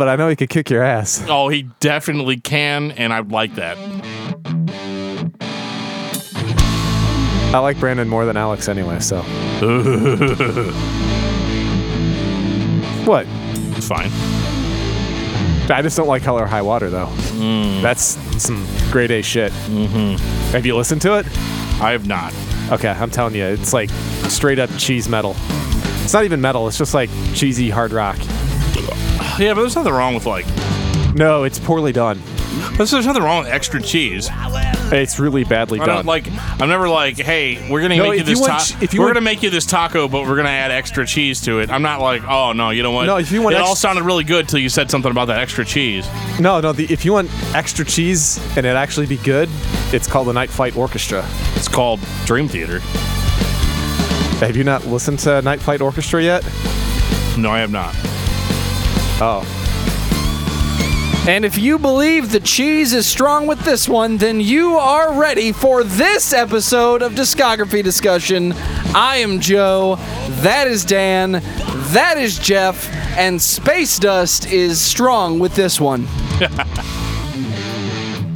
but I know he could kick your ass. Oh, he definitely can, and I'd like that. I like Brandon more than Alex anyway, so. what? It's fine. I just don't like Hell or Highwater though. Mm. That's some grade A shit. Mm-hmm. Have you listened to it? I have not. Okay, I'm telling you, it's like straight up cheese metal. It's not even metal. It's just like cheesy hard rock. Yeah, but there's nothing wrong with like. No, it's poorly done. There's, there's nothing wrong with extra cheese. It's really badly I done. don't like. I'm never like, hey, we're gonna No, make you if you this. want ta- ch- if you we're want- gonna make you this taco, but we're gonna add extra cheese to it. I'm not like, oh no, you know what? No, if you want it all ex- sounded really good till you said something about that extra cheese. no, no. The, if you want extra cheese and it actually be good, it's called the Night Flight Orchestra. It's called Dream Theater. Have you not listened to Night Flight Orchestra yet? No, I have not. Oh, And if you believe the cheese is strong with this one, then you are ready for this episode of Discography Discussion. I am Joe, that is Dan, that is Jeff, and Space Dust is strong with this one.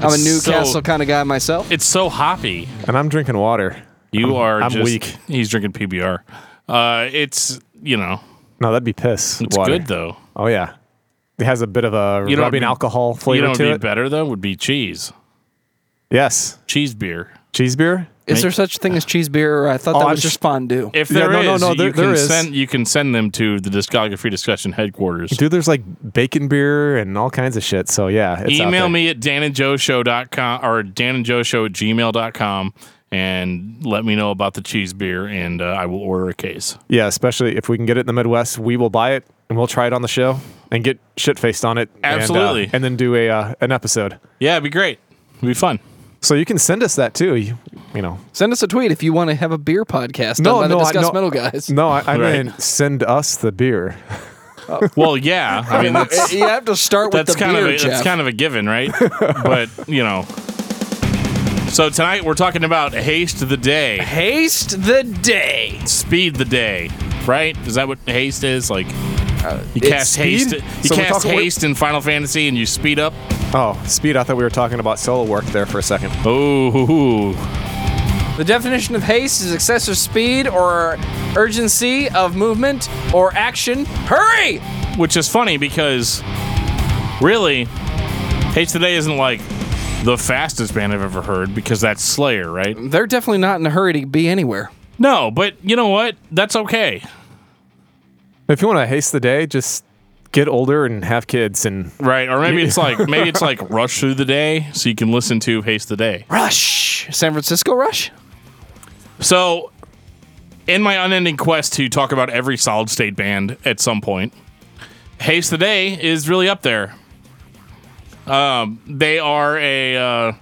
I'm a Newcastle so- kind of guy myself. It's so hoppy. and I'm drinking water. You are. I'm just, weak. He's drinking PBR. Uh, it's you know, No, that'd be piss. it's water. good though. Oh yeah, it has a bit of a You know rubbing what'd be- alcohol You flavor know, what to would be it. better though would be cheese. Yes, Cheese beer. cheese beer. Is there such a thing as cheese beer? Or I thought Oh, that I'm was sh- just fondue. If Yeah, there no, no, is, no, you there- can there is. send you can send them to the discography discussion headquarters. Dude, there's like bacon beer and all kinds of shit. So yeah, it's Email me at danandjoeshow.com or danandjoeshow at gmail.com and let me know about the cheese beer and uh, I will order a case. Yeah, especially if we can get it in the Midwest, we will buy it and we'll try it on the show and get shit faced on it. and, uh, Absolutely. and, then do a uh, an episode. Yeah, it'd be great. It'd be fun. So you can send us that too. You, you know, Send us a tweet if you want to have a beer podcast No, done by no, the I- Discuss no. Metal guys. no, I, I Right. mean send us the beer. Well, yeah. I mean, that's you have to start with that's the kind beer, of a, Jeff. that's kind of a given, right? but you know. So tonight we're talking about haste the day, Haste the day. speed the day, right? Is that what haste is? Like you it's cast haste, you So cast talking- haste in Final Fantasy, and you speed up. Oh, speed! I thought we were talking about solo work there for a second. Oh, The definition of haste is excessive speed or urgency of movement or action. Hurry! which is funny because really, Haste the Day isn't like the fastest band I've ever heard because that's Slayer, right? They're definitely not in a hurry to be anywhere. No, but you know what? That's okay. If you want to haste the day, just get older and have kids and Right, or maybe it's like maybe it's like rush through the day so you can listen to Haste the Day. Rush! San Francisco Rush? So, in my unending quest to talk about every solid state band at some point, Haste the Day is really up there. Um, they are a uh,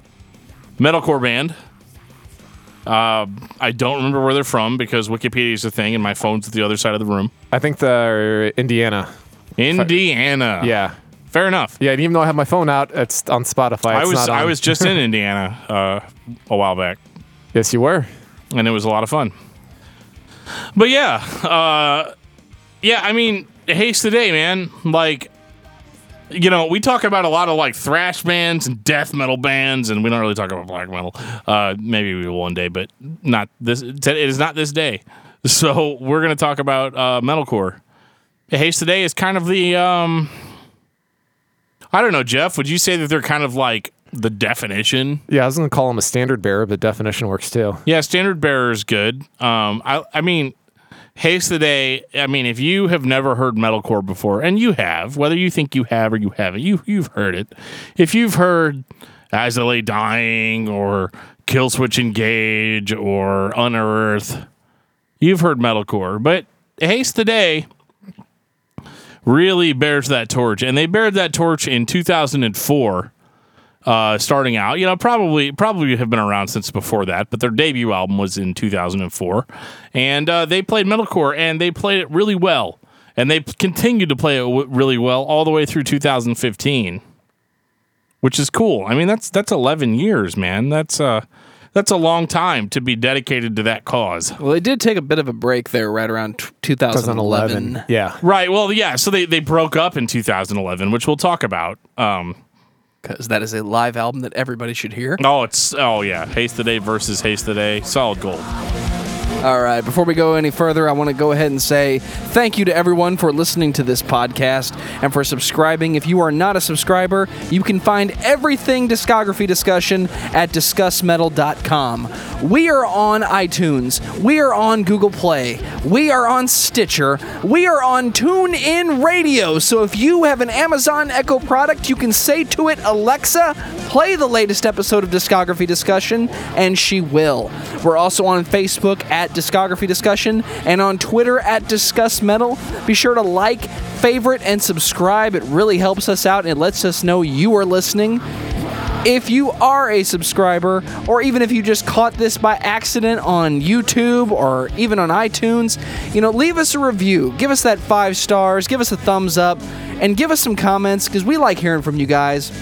metalcore band. Uh, I don't remember where they're from because Wikipedia is a thing and my phone's at the other side of the room. I think they're Indiana. Indiana. Yeah, Fair enough. yeah. And even though I have my phone out, it's on Spotify. I It's was not I on- was just in Indiana uh, a while back. Yes, you were. and it was a lot of fun. But yeah, uh, yeah, I mean, Haste the Day, man. Like, you know, we talk about a lot of like thrash bands and death metal bands, and we don't really talk about black metal. Uh, maybe we will one day, but not this. It is not this day. So we're gonna talk about uh, metalcore. Haste the Day is kind of the. Um, I don't know, Jeff. Would you say that they're kind of like the definition Yeah, I was gonna call him a standard bearer, but definition works too. yeah, standard bearer is good. Um, I, I mean, haste the day. I mean, if you have never heard metalcore before, and you have, whether you think you have or you haven't, you you've heard it. If you've heard As I Lay Dying or Killswitch Engage or Unearth, you've heard metalcore. But haste the day really bears that torch, and they bared that torch in 2004 uh, starting out. You know, probably probably have been around since before that, but their debut album was in 2004, and uh, they played metalcore and they played it really well, and they continued to play it w- really well all the way through 2015, which is cool. I mean, that's that's 11 years, man. That's uh, that's a long time to be dedicated to that cause. Well, they did take a bit of a break there right around t- 2011. 2011. Yeah. Right. Well, yeah. So they, they broke up in 2011, which we'll talk about. Um, Because that is a live album that everybody should hear. oh, it's oh yeah, Haste the Day versus Haste the Day, solid gold. All right, before we go any further, I want to go ahead and say thank you to everyone for listening to this podcast and for subscribing. If you are not a subscriber, you can find everything discography discussion at discussmetal.com. We are on iTunes, we are on Google Play, we are on Stitcher, we are on TuneIn Radio. So if you have an Amazon Echo product, you can say to it, Alexa, play the latest episode of Discography Discussion, and she will. We're also on Facebook at Discography Discussion and on Twitter at Discuss Metal. Be sure to like, favorite, and subscribe. It really helps us out. and It lets us know you are listening. If you are a subscriber, or even if you just caught this by accident on YouTube or even on iTunes, you know, leave us a review. Give us that five stars, give us a thumbs up, and give us some comments because we like hearing from you guys.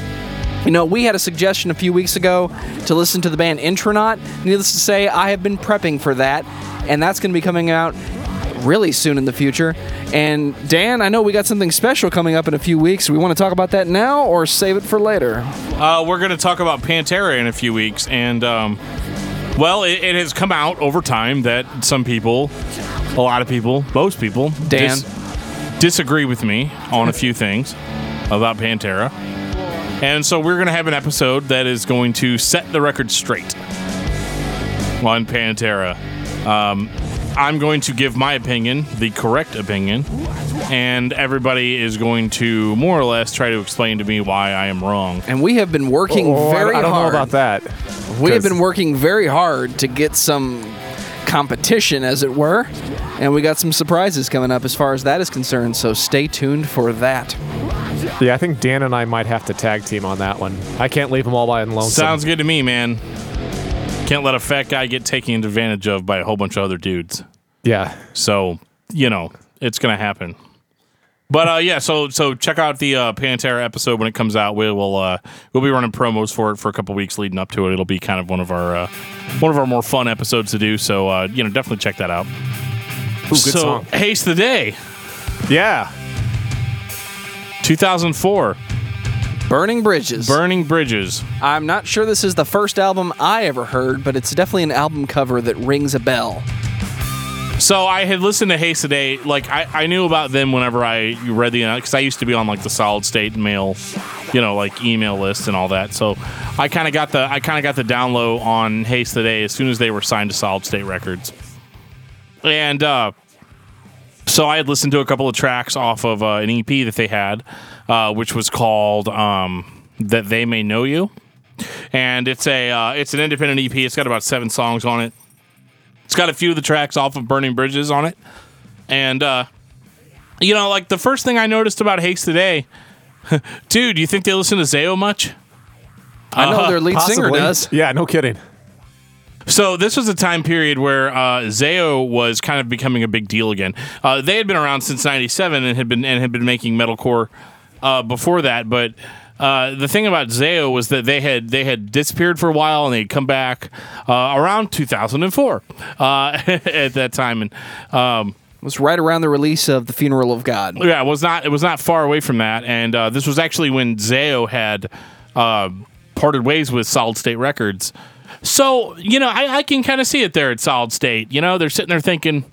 You know, we had a suggestion a few weeks ago to listen to the band Intronaut. Needless to say, I have been prepping for that, and that's going to be coming out really soon in the future. And Dan, I know we got something special coming up in a few weeks. We want to talk about that now or save it for later? Uh, we're going to talk about Pantera in a few weeks, and um, well, it, it has come out over time that some people, a lot of people, most people, Dan. disagree with me on a few things about Pantera. And so we're going to have an episode that is going to set the record straight on Pantera. Um, I'm going to give my opinion, the correct opinion, and everybody is going to more or less try to explain to me why I am wrong. And we have been working Oh, I- very I don't hard. know about that. We have 'Cause- been working very hard to get some competition, as it were. And we got some surprises coming up as far as that is concerned. So stay tuned for that. Yeah, I think Dan and I might have to tag team on that one. I can't leave them all by lonesome. Sounds good to me, man. Can't let a fat guy get taken advantage of by a whole bunch of other dudes. Yeah. So you know it's gonna happen. But uh, yeah, so so check out the uh, Pantera episode when it comes out. We will uh, we'll be running promos for it for a couple weeks leading up to it. It'll be kind of one of our uh, one of our more fun episodes to do. So uh, you know definitely check that out. Ooh, good so song. haste the day, Yeah. 2004, Burning Bridges. Burning Bridges. I'm not sure this is the first album I ever heard, but it's definitely an album cover that rings a bell. So I had listened to Haste the Day. Like I, I knew about them whenever I read the because I used to be on like the Solid State mail, you know, like email list and all that. So I kind of got the I kind of got the down low on Haste the Day as soon as they were signed to Solid State Records, and uh, so I had listened to a couple of tracks off of uh, an EP that they had, uh, which was called um, "That They May Know You," and it's a uh, it's an independent EP. It's got about seven songs on it. It's got a few of the tracks off of Burning Bridges on it. And, uh, you know, like the first thing I noticed about Haste the Day, dude, you think they listen to Zao much? I know Uh, their lead singer does. Yeah, no kidding. So this was a time period where uh, Zao was kind of becoming a big deal again. Uh, they had been around since '97 and had been and had been making metalcore uh, before that. But uh, the thing about Zao was that they had they had disappeared for a while and they'd come back uh, around 2004 uh, at that time. And um, It was right around the release of The Funeral of God. Yeah, it was not. It was not far away from that, and uh, this was actually when Zao had uh, parted ways with Solid State Records. So you know, I, I can kind of see it there at Solid State. You know, they're sitting there thinking,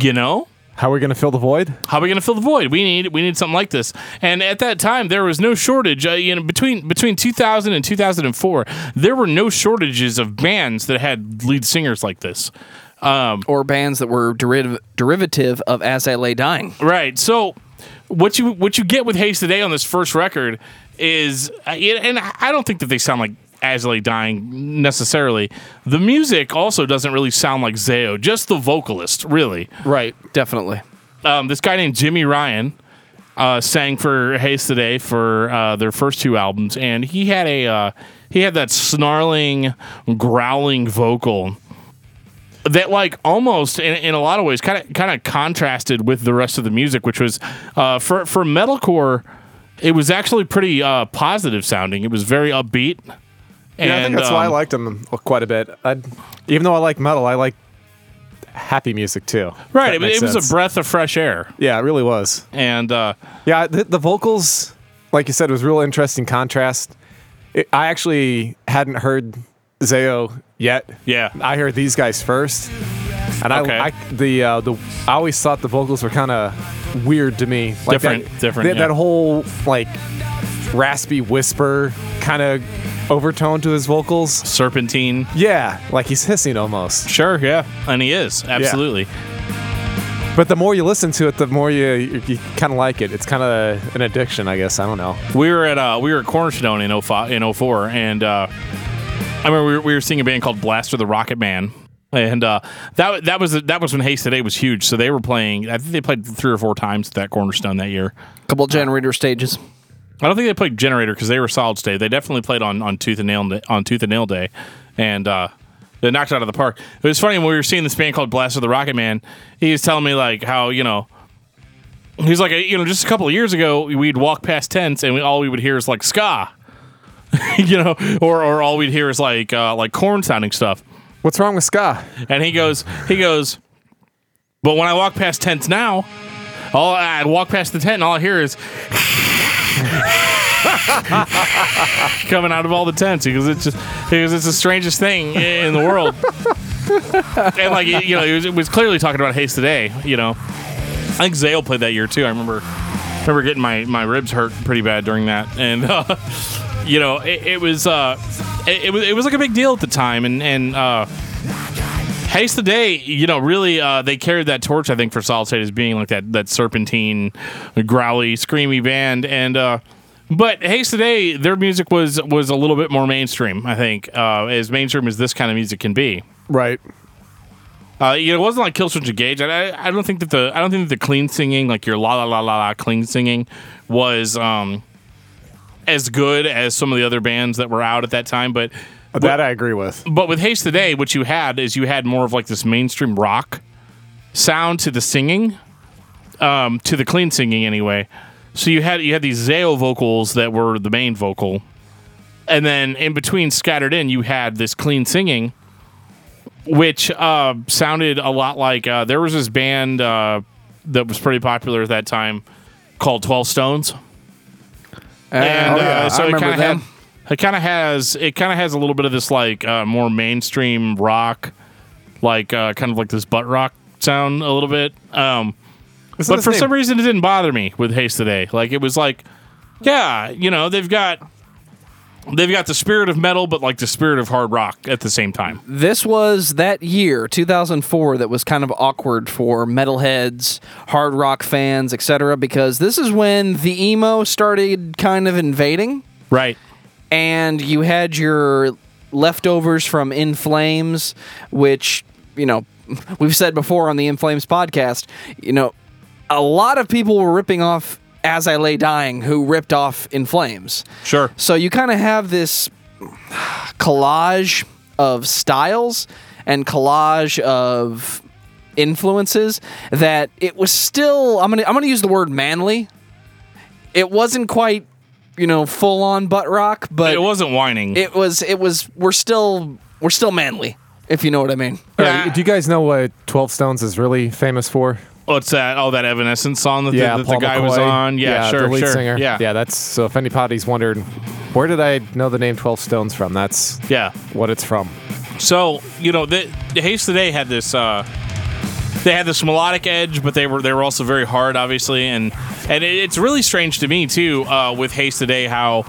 you know, How are we going to fill the void? how are we going to fill the void? We need we need something like this. And at that time, there was no shortage. Uh, you know, between between 2000 and 2004, there were no shortages of bands that had lead singers like this. Or bands that were deriv- derivative of As I Lay Dying. Right. So what you what you get with Haste the Day on this first record is, uh, and I don't think that they sound like As I Lay Dying necessarily. The music also doesn't really sound like Zao, just the vocalist, really. Right. Definitely. Um, this guy named Jimmy Ryan uh, sang for Haste the Day for uh, their first two albums, and he had a uh, he had that snarling, growling vocal that like almost in, in a lot of ways kind of kind of contrasted with the rest of the music which was uh, for for metalcore it was actually pretty uh, positive sounding it was very upbeat Yeah, I think that's why I um, liked them quite a bit. i even though I like metal, I like happy music too. Right, it, it was a breath of fresh air, Yeah, it really was. and uh, Yeah, the, the vocals, like you said, was real interesting contrast. It, I actually hadn't heard Zao yet. yeah, I heard these guys first, and Okay. I, I the uh, the I always thought the vocals were kind of weird to me. Like Different- that, different, That, yeah. that whole like raspy whisper kind of overtone to his vocals. serpentine. Yeah, like he's hissing almost. Sure, yeah, and he is absolutely. But the more you listen to it, the more you you, you kind of like it. It's kind of an addiction, I guess. I don't know. We were at uh, we were at Cornerstone in 05, in 04, and uh, I remember we were, we were seeing a band called Blaster the Rocket Man, and uh, that that was that was when Haste the Day was huge. So they were playing. I think they played three or four times at that Cornerstone that year. couple generator stages. I don't think they played Generator because they were solid state. They definitely played on, on Tooth and Nail Day- on Tooth and Nail Day, and uh, they knocked it out of the park. It was funny when we were seeing this band called Blaster the Rocket Man. He was telling me like how you know. He's like, you know, just a couple of years ago, we'd walk past tents and we, all we would hear is like ska, you know, or, or all we'd hear is like uh, like Korn sounding stuff. What's wrong with ska? And he goes, he goes, but when I walk past tents now, all I walk past the tent and all I hear is coming out of all the tents because it's just because it's the strangest thing in the world. and like you know, it was, it was clearly talking about Haste the Day. You know, I think Zao played that year too. I remember remember getting my my ribs hurt pretty bad during that, and uh, you know, it, it was uh, it, it was it was like a big deal at the time, and and. Uh, Haste the Day, you know, really, uh, they carried that torch, I think, for Solid State as being like that that serpentine, growly, screamy band. And uh, but Haste the Day, their music was was a little bit more mainstream, I think, uh, as mainstream as this kind of music can be. Right. Uh, you know, it wasn't like Killswitch Engage. I, I, I don't think that the I don't think that the clean singing, like your la la la la la clean singing, was um, as good as some of the other bands that were out at that time. But That I agree with. but with Haste the Day, what you had is you had more of like this mainstream rock sound to the singing, um, to the clean singing anyway. So you had you had these Zao vocals that were the main vocal, and then in between, scattered in, you had this clean singing, which uh, sounded a lot like uh, there was this band uh, that was pretty popular at that time called Twelve Stones and oh, yeah, uh, so I it kind of them. had, it kind of has it kind of has a little bit of this like uh, more mainstream rock, like uh, kind of like this butt rock sound a little bit. Um, but for name- some reason, it didn't bother me with Haste the Day. Like it was like, yeah, you know, they've got they've got the spirit of metal, but like the spirit of hard rock at the same time. This was that year, 2004, that was kind of awkward for metalheads, hard rock fans, etc. Because this is when the emo started kind of invading, Right. And you had your leftovers from In Flames, which you know we've said before on the In Flames podcast. You know, a lot of people were ripping off As I Lay Dying, who ripped off In Flames. Sure. So you kind of have this collage of styles and collage of influences that it was still I'm going to I'm going to use the word manly. It wasn't quite, you know, full on butt rock, but It wasn't whining. it was it was we're still we're still manly, if you know what I mean. Yeah. Uh, do you guys know what Twelve Stones is really famous for? What's that? Oh, that Evanescence song that, the, that the guy was McCoy. on. Yeah, sure, the lead sure. singer. Yeah, yeah. That's so. If anybody's wondered, where did I know the name Twelve Stones from? That's yeah. what it's from. So you know, the, the Haste the Day had this. Uh, they had this melodic edge, but they were they were also very hard, obviously, and and it, it's really strange to me too uh, with Haste the Day how.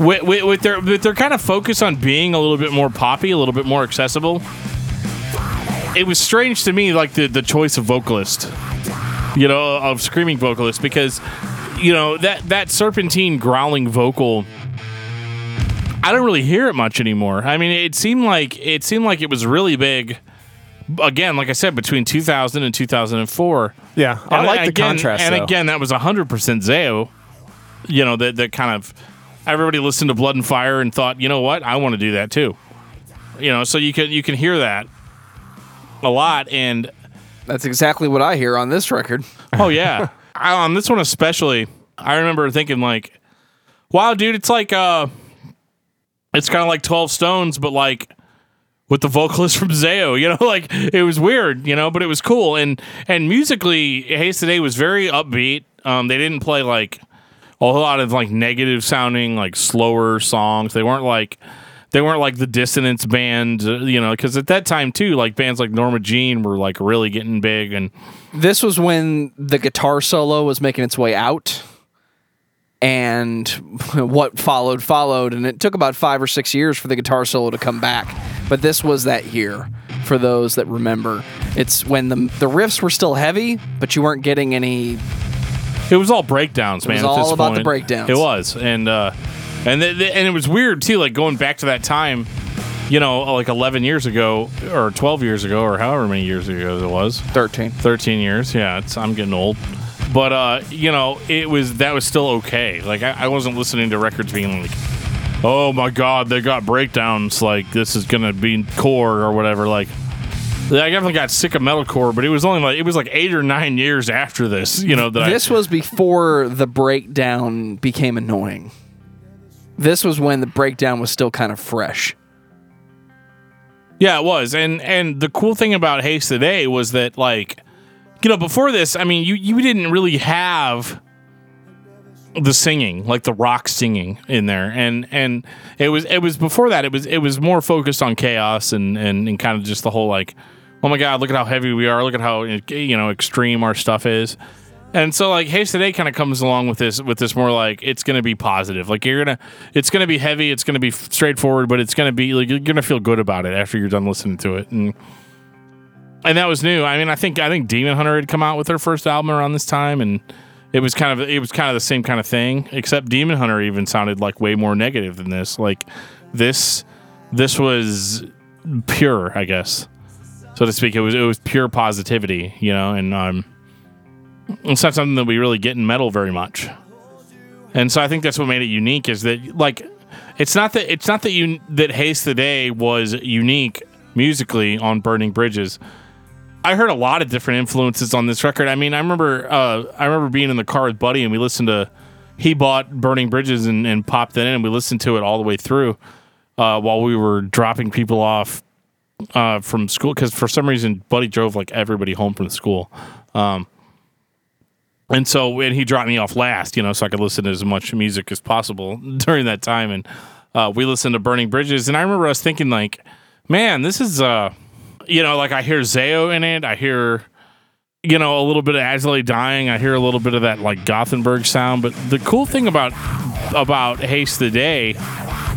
With, with, with their with their kind of focus on being a little bit more poppy, a little bit more accessible, it was strange to me, like the the choice of vocalist, you know, of screaming vocalist, because you know that that serpentine growling vocal I don't really hear it much anymore. I mean, it seemed like it seemed like it was really big. Again, like I said, between 2000 and 2004. Yeah, I And like the contrast. And though. again, that was 100% Zao. You know, that that kind of everybody listened to Blood and Fire and thought, you know what, I want to do that too. You know, so you can you can hear that a lot, and That's exactly what I hear on this record. Oh yeah, I, on this one especially, I remember thinking like, "Wow, dude, it's like uh, it's kind of like 12 Stones, but like with the vocalist from Zao, you know, like it was weird, you know, but it was cool. And and musically, Haste the Day was very upbeat. Um, they didn't play like a whole lot of like negative sounding, like slower songs. They weren't like they weren't like the dissonance band, uh, you know, because at that time too, like bands like Norma Jean were like really getting big, and This was when the guitar solo was making its way out. And what followed followed, and it took about five or six years for the guitar solo to come back. But this was that year for those that remember. It's when the the riffs were still heavy, but you weren't getting any it was all breakdowns, man. It was all about the point. breakdowns. It was, and uh, and th- th- and it was weird too, like going back to that time. You know, like 11 years ago, or 12 years ago, or however many years ago it was. 13. 13 years yeah it's i'm getting old but uh you know it was that was still okay like I, I wasn't listening to records being like oh my god they got breakdowns like this is gonna be core or whatever like I definitely got sick of metalcore, but it was only like it was like eight or nine years after this, you know. That This was before the breakdown became annoying. This was when the breakdown was still kind of fresh. Yeah, it was, and and the cool thing about Haste the Day was that like, you know, before this, I mean, you you didn't really have the singing, like the rock singing in there, and and it was it was before that. It was it was more focused on chaos and and, and kind of just the whole like, oh my god, look at how heavy we are, look at how you know extreme our stuff is, and so like Haste the Day kind of comes along with this with this more like it's gonna be positive, like you're gonna it's gonna be heavy, it's gonna be straightforward, but it's gonna be like you're gonna feel good about it after you're done listening to it, and and that was new. I mean, I think I think Demon Hunter had come out with their first album around this time, and it was kind of it was kind of the same kind of thing. Except Demon Hunter even sounded like way more negative than this. Like this, this was pure, I guess, so to speak. It was it was pure positivity, you know, and um, it's not something that we really get in metal very much. And so I think that's what made it unique is that like it's not that it's not that you that Haste the Day was unique musically on Burning Bridges. I heard a lot of different influences on this record. I mean, I remember uh, I remember being in the car with Buddy and we listened to he bought Burning Bridges and, and popped it in and we listened to it all the way through uh, while we were dropping people off uh, from school because for some reason Buddy drove like everybody home from school. Um, and so and he dropped me off last, you know, so I could listen to as much music as possible during that time. And uh, we listened to Burning Bridges, and I remember us thinking like, man, this is uh, you know, like I hear Zao in it, I hear. You know, a little bit of As I Lay Dying. I hear a little bit of that like Gothenburg sound. But the cool thing about about Haste the Day,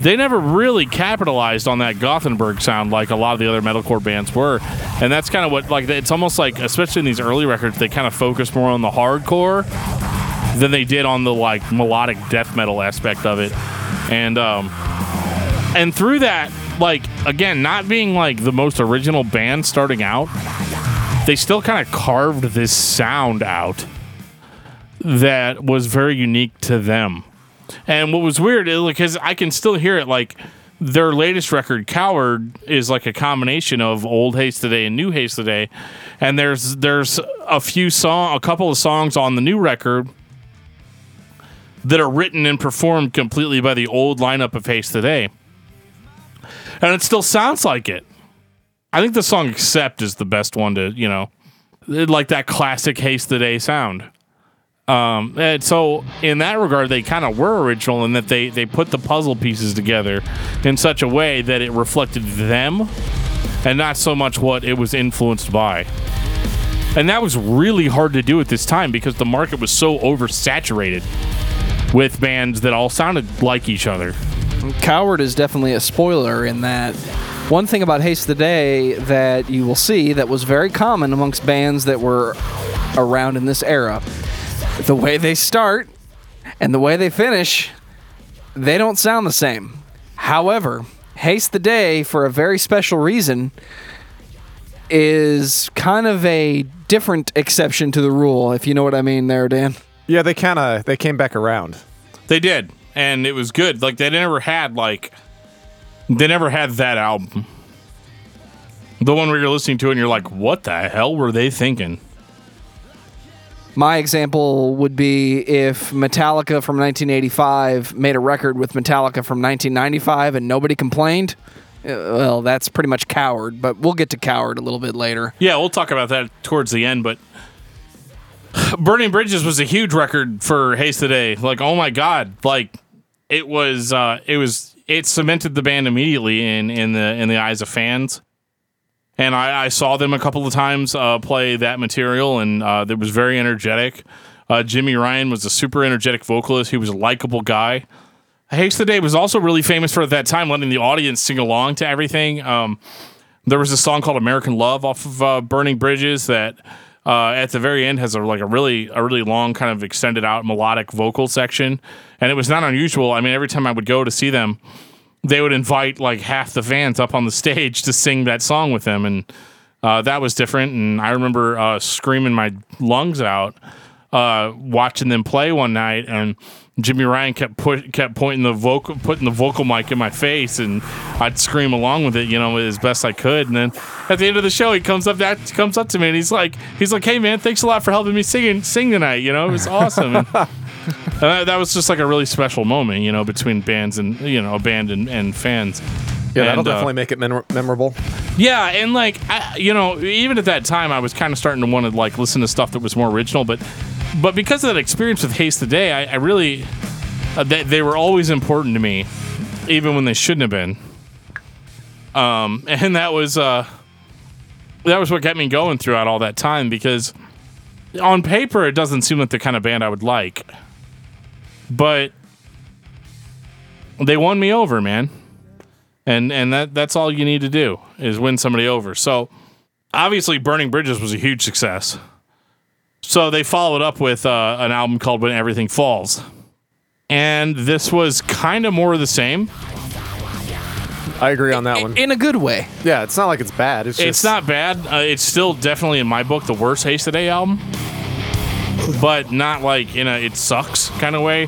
they never really capitalized on that Gothenburg sound like a lot of the other metalcore bands were, and that's kind of what like it's almost like especially in these early records they kind of focus more on the hardcore than they did on the like melodic death metal aspect of it, and um, and through that like again not being like the most original band starting out, they still kind of carved this sound out that was very unique to them. And what was weird is because I can still hear it like their latest record, Coward, is like a combination of old Haste the Day and new Haste the Day. And there's there's a few song a couple of songs on the new record that are written and performed completely by the old lineup of Haste the Day. And it still sounds like it. I think the song Accept is the best one to, you know, like that classic Haste the Day" sound. Um, and so in that regard, they kind of were original in that they they put the puzzle pieces together in such a way that it reflected them, and not so much what it was influenced by. And that was really hard to do at this time because the market was so oversaturated with bands that all sounded like each other. Coward is definitely a spoiler in that one thing about Haste the Day that you will see that was very common amongst bands that were around in this era. The way they start and the way they finish, they don't sound the same. However, Haste the Day, for a very special reason, is kind of a different exception to the rule, if you know what I mean there, Dan. Yeah, they kind of they came back around. They did, and it was good. Like they never had like they never had that album. The one where you're listening to it and you're like, "What the hell were they thinking?" My example would be if Metallica from 1985 made a record with Metallica from 1995 and nobody complained. uh, Well, that's pretty much Coward, but we'll get to Coward a little bit later. Yeah, we'll talk about that towards the end, but Burning Bridges was a huge record for Haste the Day. Like, oh my god, like it was uh it was it cemented the band immediately in in the in the eyes of fans. And I, I saw them a couple of times uh, play that material, and uh, it was very energetic. Uh, Jimmy Ryan was a super energetic vocalist. He was a likable guy. Haste the Day was also really famous for at that time letting the audience sing along to everything. Um, there was a song called American Love off of uh, Burning Bridges that uh, at the very end has a like a really a really long kind of extended out melodic vocal section, and it was not unusual. I mean, every time I would go to see them, they would invite like half the fans up on the stage to sing that song with them, and uh, that was different. And I remember uh, screaming my lungs out uh, watching them play one night, and Jimmy Ryan kept put, kept pointing the vocal putting the vocal mic in my face, and I'd scream along with it, you know, as best I could. And then at the end of the show, he comes up that comes up to me and he's like, he's like, "Hey man, thanks a lot for helping me sing sing tonight. You know, it was awesome." And, and that, that was just like a really special moment, you know, between bands and you know, a band and, and fans. Yeah, that'll And, uh, definitely make it mem- memorable. yeah, and like I, you know, even at that time, I was kind of starting to want to like listen to stuff that was more original. But but because of that experience with Haste the Day, I, I really uh, they, they were always important to me, even when they shouldn't have been. Um, and that was uh, that was what kept me going throughout all that time because on paper it doesn't seem like the kind of band I would like, but they won me over, man and and that that's all you need to do is win somebody over. So obviously, Burning Bridges was a huge success. So they followed up with uh, an album called When Everything Falls, and this was kind of more of the same. I agree on that one. In a good way. Yeah, it's not like it's bad. It's just It's not bad. Uh, it's still definitely in my book the worst Haste the Day album, but not like in a it sucks kind of way.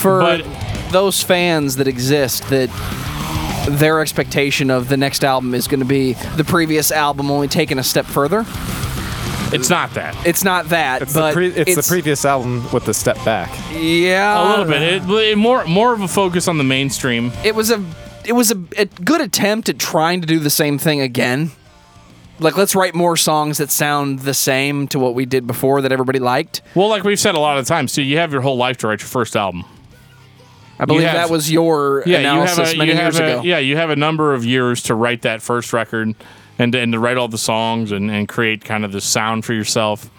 For But- those fans that exist that their expectation of the next album is going to be the previous album only taken a step further. It's not that. It's not that, It's, but the, pre- it's, the previous album with the step back. Yeah, A little bit. It, it more more of a focus on the mainstream. it was a it was a, a good attempt at trying to do the same thing again. Like let's write more songs that sound the same to what we did before that everybody liked. Well, like we've said a lot of times, too, you have your whole life to write your first album. I believe have- that was your analysis many you have years a, ago. Yeah, you have a number of years to write that first record and to, and to write all the songs and, and create kind of the sound for yourself.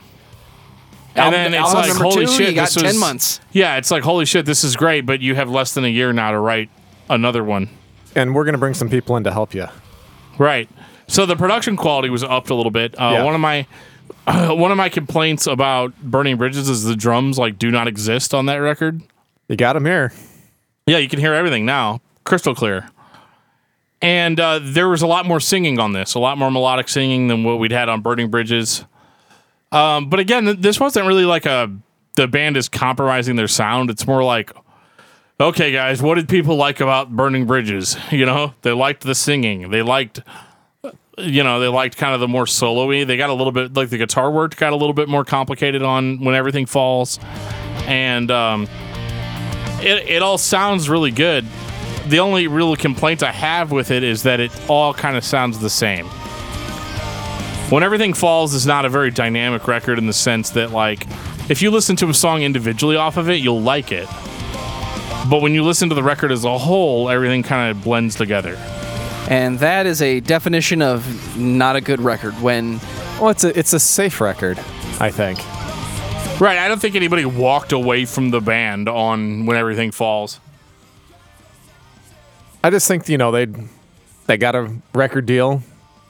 And Album- then it's like, holy two, shit, you got this 10 was- months. Yeah, it's like, holy shit, this is great, but you have less than a year now to write another one. And we're going to bring some people in to help you. Right. So the production quality was upped a little bit. Uh, Yeah. One of my one of my complaints about Burning Bridges is the drums like do not exist on that record. You got them here. Yeah, you can hear everything now, crystal clear. And uh, there was a lot more singing on this, a lot more melodic singing than what we'd had on Burning Bridges. Um, but again, th- this wasn't really like a the band is compromising their sound. It's more like, okay, guys, what did people like about Burning Bridges? You know, they liked the singing. They liked, you know, they liked kind of the more solo-y. They got a little bit like the guitar work got a little bit more complicated on when everything falls, and um, it, it all sounds really good. The only real complaint I have with it is that it all kind of sounds the same. When Everything Falls is not a very dynamic record in the sense that, like, if you listen to a song individually off of it, you'll like it. But when you listen to the record as a whole, everything kind of blends together. And that is a definition of not a good record when Well, it's a it's a safe record, I think. Right. I don't think anybody walked away from the band on When Everything Falls. I just think you know they they got a record deal.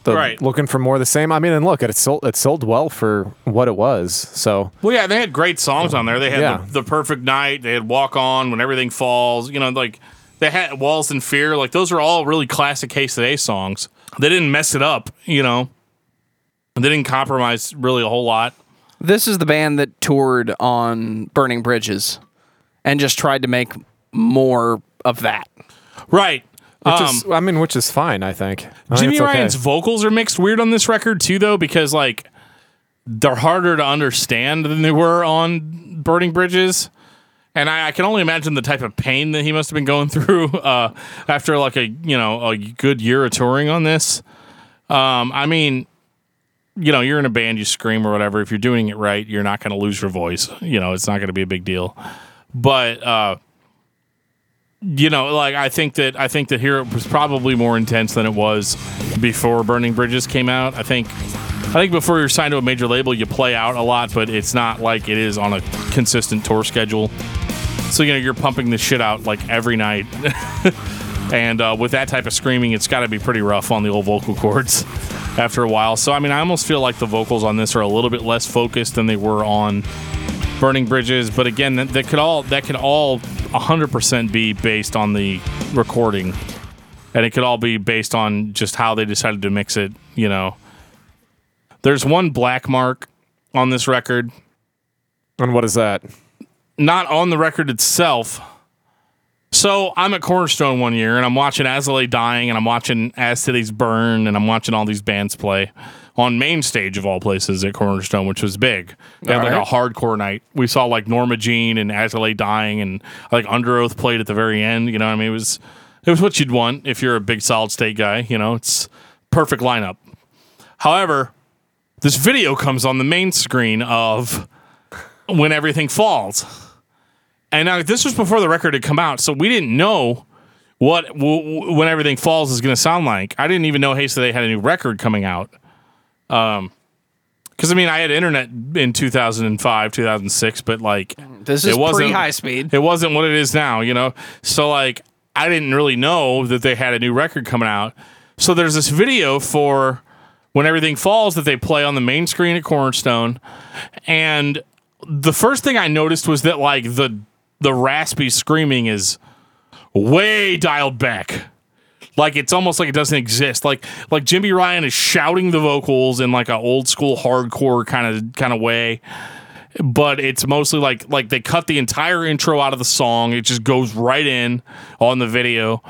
They're Right. looking for more of the same. I mean, and look, it sold it sold well for what it was. So Well, yeah, they had great songs on there. They had Yeah. the, the Perfect Night. They had Walk On, When Everything Falls. You know, like they had Walls in Fear. Like those are all really classic Haste the Day songs. They didn't mess it up. You know, they didn't compromise really a whole lot. this is the band that toured on Burning Bridges and just tried to make more of that. Right. which Um, is I mean, which is fine. I think I think Jimmy it's okay. Ryan's vocals are mixed weird on this record too, though, because like they're harder to understand than they were on Burning Bridges. And I, I can only imagine the type of pain that he must have been going through uh, after like a you know a good year of touring on this. Um, I mean, you know, you're in a band, you scream or whatever. If you're doing it right, you're not going to lose your voice. You know, it's not going to be a big deal. But uh, you know, like I think that I think that here it was probably more intense than it was before Burning Bridges came out. I think I think before you're signed to a major label, you play out a lot, but it's not like it is on a consistent tour schedule. So you know you're pumping this shit out like every night, and uh, with that type of screaming, it's got to be pretty rough on the old vocal cords after a while. So I mean, I almost feel like the vocals on this are a little bit less focused than they were on Burning Bridges. But again, that, that could all that could all 100% be based on the recording, and it could all be based on just how they decided to mix it. You know, there's one black mark on this record And what is that? not on the record itself. So I'm at Cornerstone one year and I'm watching As Dying and I'm watching As Cities Burn and I'm watching all these bands play on main stage of all places at Cornerstone, which was big. They had like Alright. a hardcore night. We saw like Norma Jean and Lay Dying and like Under Oath played at the very end. You know what I mean? It was it was what you'd want if you're a big solid state guy. You know, it's perfect lineup. However, this video comes on the main screen of when everything falls. And now this was before the record had come out, so we didn't know what w- when everything falls is going to sound like. I didn't even know Haste the Day had a new record coming out. Um, because I mean, I had internet in 2005, 2006, but like This It is wasn't- pre high speed. it wasn't what it is now, you know? So, like, I didn't really know that they had a new record coming out. So, there's this video for When Everything Falls that they play on the main screen at Cornerstone. And the first thing I noticed was that, like, the, the raspy screaming is way dialed back. Like it's almost like it doesn't exist. Like like Jimmy Ryan is shouting the vocals in like a old school hardcore kind of kind of way but it's mostly like like they cut the entire intro out of the song. It just goes right in on the video,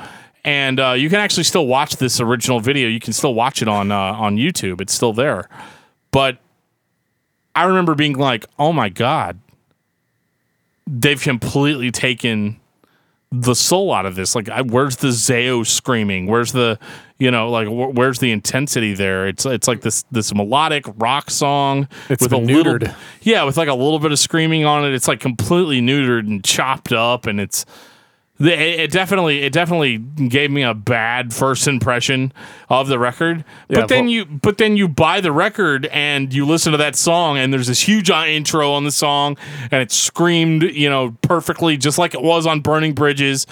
and uh, you can actually still watch this original video. You can still watch it on uh, on YouTube. It's still there, but I remember being like, "Oh my god, they've completely taken." The soul out of this. Like I, where's the Zao screaming? Where's the you know like wh- where's the intensity there? It's it's like this this melodic rock song It's with a been little neutered. yeah with like a little bit of screaming on it. It's like completely neutered and chopped up and it's it, it definitely it definitely gave me a bad first impression of the record. Yeah, but then but- you but then you buy the record and you listen to that song and there's this huge uh, intro on the song and it's screamed you know perfectly just like it was on burning bridges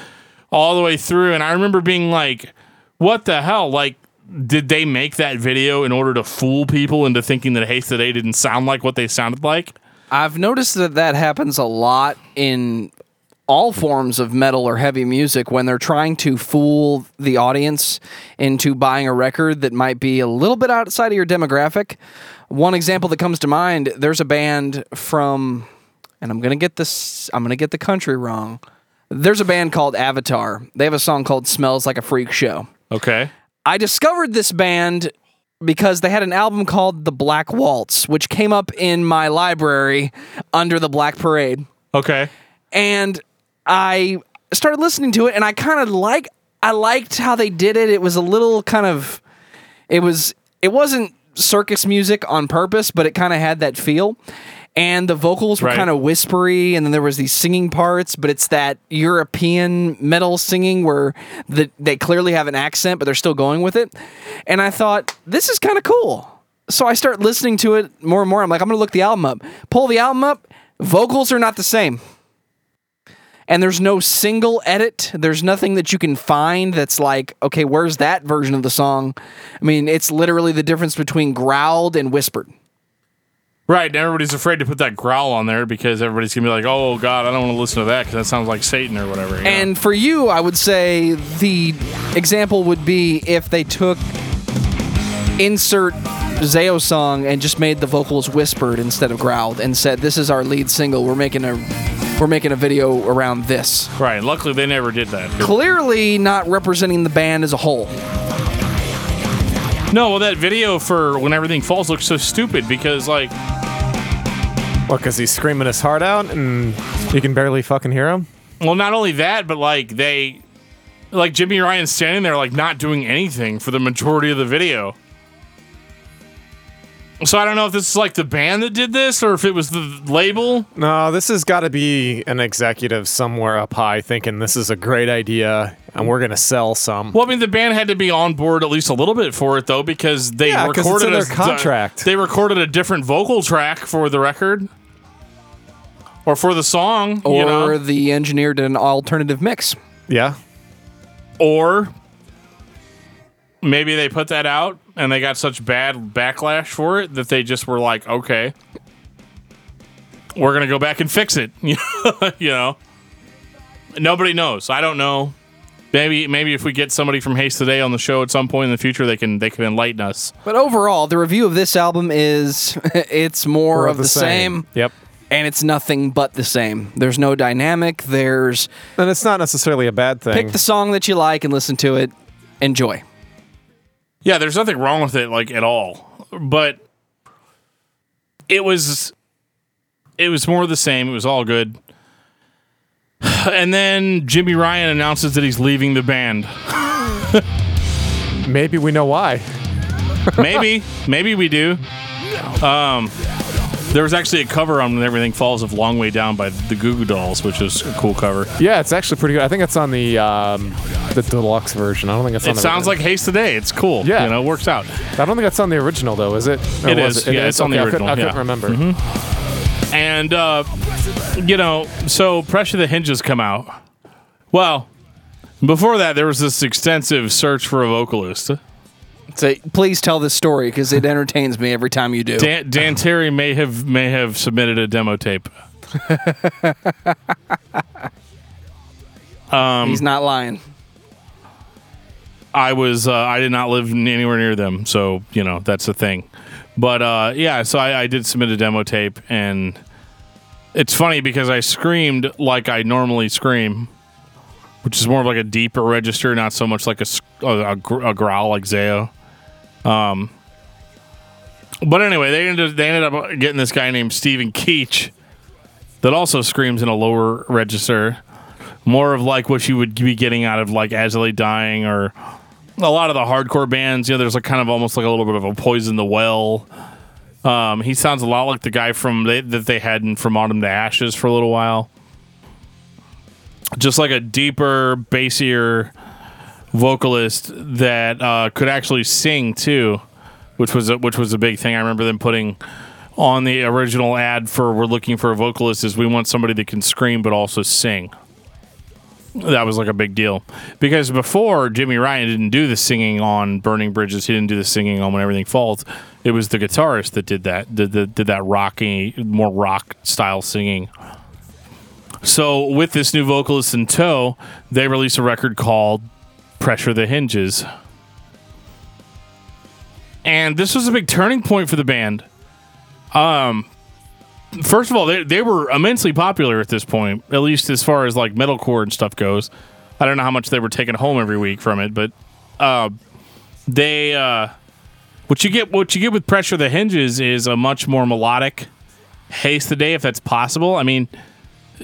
all the way through. And i remember being like what the hell? Like did they make that video in order to fool people into thinking that Haste the Day didn't sound like what they sounded like? I've noticed that that happens a lot in all forms of metal or heavy music when they're trying to fool the audience into buying a record that might be a little bit outside of your demographic. One example that comes to mind, there's a band from and I'm going to get this I'm going to get the country wrong. There's a band called Avatar. They have a song called Smells Like a Freak Show. Okay. I discovered this band because they had an album called The Black Waltz, which came up in my library under the Black Parade. Okay. And I started listening to it and I kind of like I liked how they did it. It was a little kind of it was it wasn't circus music on purpose, but it kind of had that feel. And the vocals were Right. kind of whispery, and then there was these singing parts, but it's that European metal singing where the, they clearly have an accent, but they're still going with it. And I thought this is kind of cool. So I start listening to it more and more. I'm like, I'm gonna look the album up. Pull the album up. Vocals are not the same and there's no single edit. There's nothing that you can find that's like, okay, where's that version of the song? I mean, it's literally the difference between growled and whispered. Right, and everybody's afraid to put that growl on there because everybody's gonna be like, "Oh God, I don't want to listen to that because that sounds like Satan or whatever." you know? And for you, I would say the example would be if they took insert Zao song and just made the vocals whispered instead of growled and said, "This is our lead single. We're making a we're making a video around this." right, luckily they never did that. Clearly not representing the band as a whole. No, well, that video for when everything falls looks so stupid because like What? Because he's screaming his heart out and you can barely fucking hear him. Well, not only that, but like they, like Jimmy Ryan standing there, like not doing anything for the majority of the video. So I don't know if this is like the band that did this or if it was the label. No, this has got to be an executive somewhere up high thinking this is a great idea and we're gonna sell some. Well, I mean, the band had to be on board at least a little bit for it though, because they Yeah, 'cause it's recorded in their a- contract. They recorded a different vocal track for the record, or for the song, Or you know, the engineer did an alternative mix. Yeah. or maybe they put that out and they got such bad backlash for it that they just were like, okay, we're gonna go back and fix it. you know, nobody knows. I don't know. Maybe maybe if we get somebody from Haste the Day on the show at some point in the future, they can they can enlighten us. But overall, the review of this album is it's more of the, same. Yep. and it's nothing but the same. There's no dynamic. There's And it's not necessarily a bad thing. pick the song that you like and listen to it. Enjoy. Yeah, there's nothing wrong with it like at all. But it was it was more the same. It was all good. And then Jimmy Ryan announces that he's leaving the band. Maybe we know why. Maybe, maybe we do. Um, there was actually a cover on "When Everything Falls" of "Long Way Down" by the Goo Goo Dolls, which is a cool cover. Yeah, it's actually pretty good. I think it's on the um, the deluxe version. I don't think it's on the original. It the sounds like Haste the Day. It's cool. Yeah. you know, works out. I don't think it's on the original though, is it? Or It was is. Yeah, it's on the Okay, I couldn't- original, I couldn't, yeah. Mm-hmm. remember. And uh, you know, so Pressure the Hinges come out. Well, before that, there was this extensive search for a vocalist. So please tell this story because it entertains me every time you do. Dan, Dan Terry may have may have submitted a demo tape. He's not lying. I was uh, I did not live anywhere near them, so you know that's the thing. But uh, yeah, so I, I did submit a demo tape, and it's funny because I screamed like I normally scream, which is more of like a deeper register, not so much like a a, a growl like Zao. Um, but anyway, they ended they ended up getting this guy named Stephen Keach that also screams in a lower register, more of like what you would be getting out of like Lay Dying or a lot of the hardcore bands, you know, there's like kind of almost like a little bit of a poison the well. Um, he sounds a lot like the guy from they, that they had in From Autumn to Ashes for a little while. Just like a deeper, bassier vocalist that uh, could actually sing too, which was a, which was a big thing. I remember them putting on the original ad for "We're looking for a vocalist" is we want somebody that can scream but also sing that was like a big deal because before Jimmy Ryan didn't do the singing on Burning Bridges, he didn't do the singing on When Everything Falls. It was the guitarist that did that, did, did, did that rocky, more rock style singing. So with this new vocalist in tow, they released a record called "Pressure the Hinges," and this was a big turning point for the band. Um, first of all, they, they were immensely popular at this point, at least as far as like metalcore and stuff goes. I don't know how much they were taking home every week from it, but uh, they uh, what you get what you get with pressure the hinges is a much more melodic haste the day if that's possible. I mean,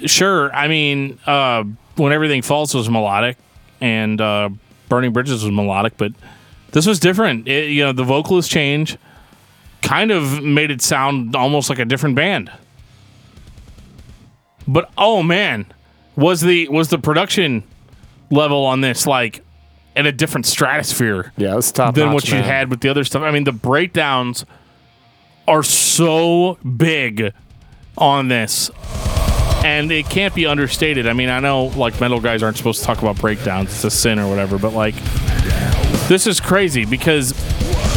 sure. I mean, uh, when everything falls was melodic, and uh, burning bridges was melodic, but this was different. It, you know, the vocalist change kind of made it sound almost like a different band. But oh man, was the was the production level on this like in a different stratosphere Yeah, it was top than what you had with the other stuff. I mean, the breakdowns are so big on this. And it can't be understated. I mean, I know like metal guys aren't supposed to talk about breakdowns, it's a sin or whatever, but like this is crazy because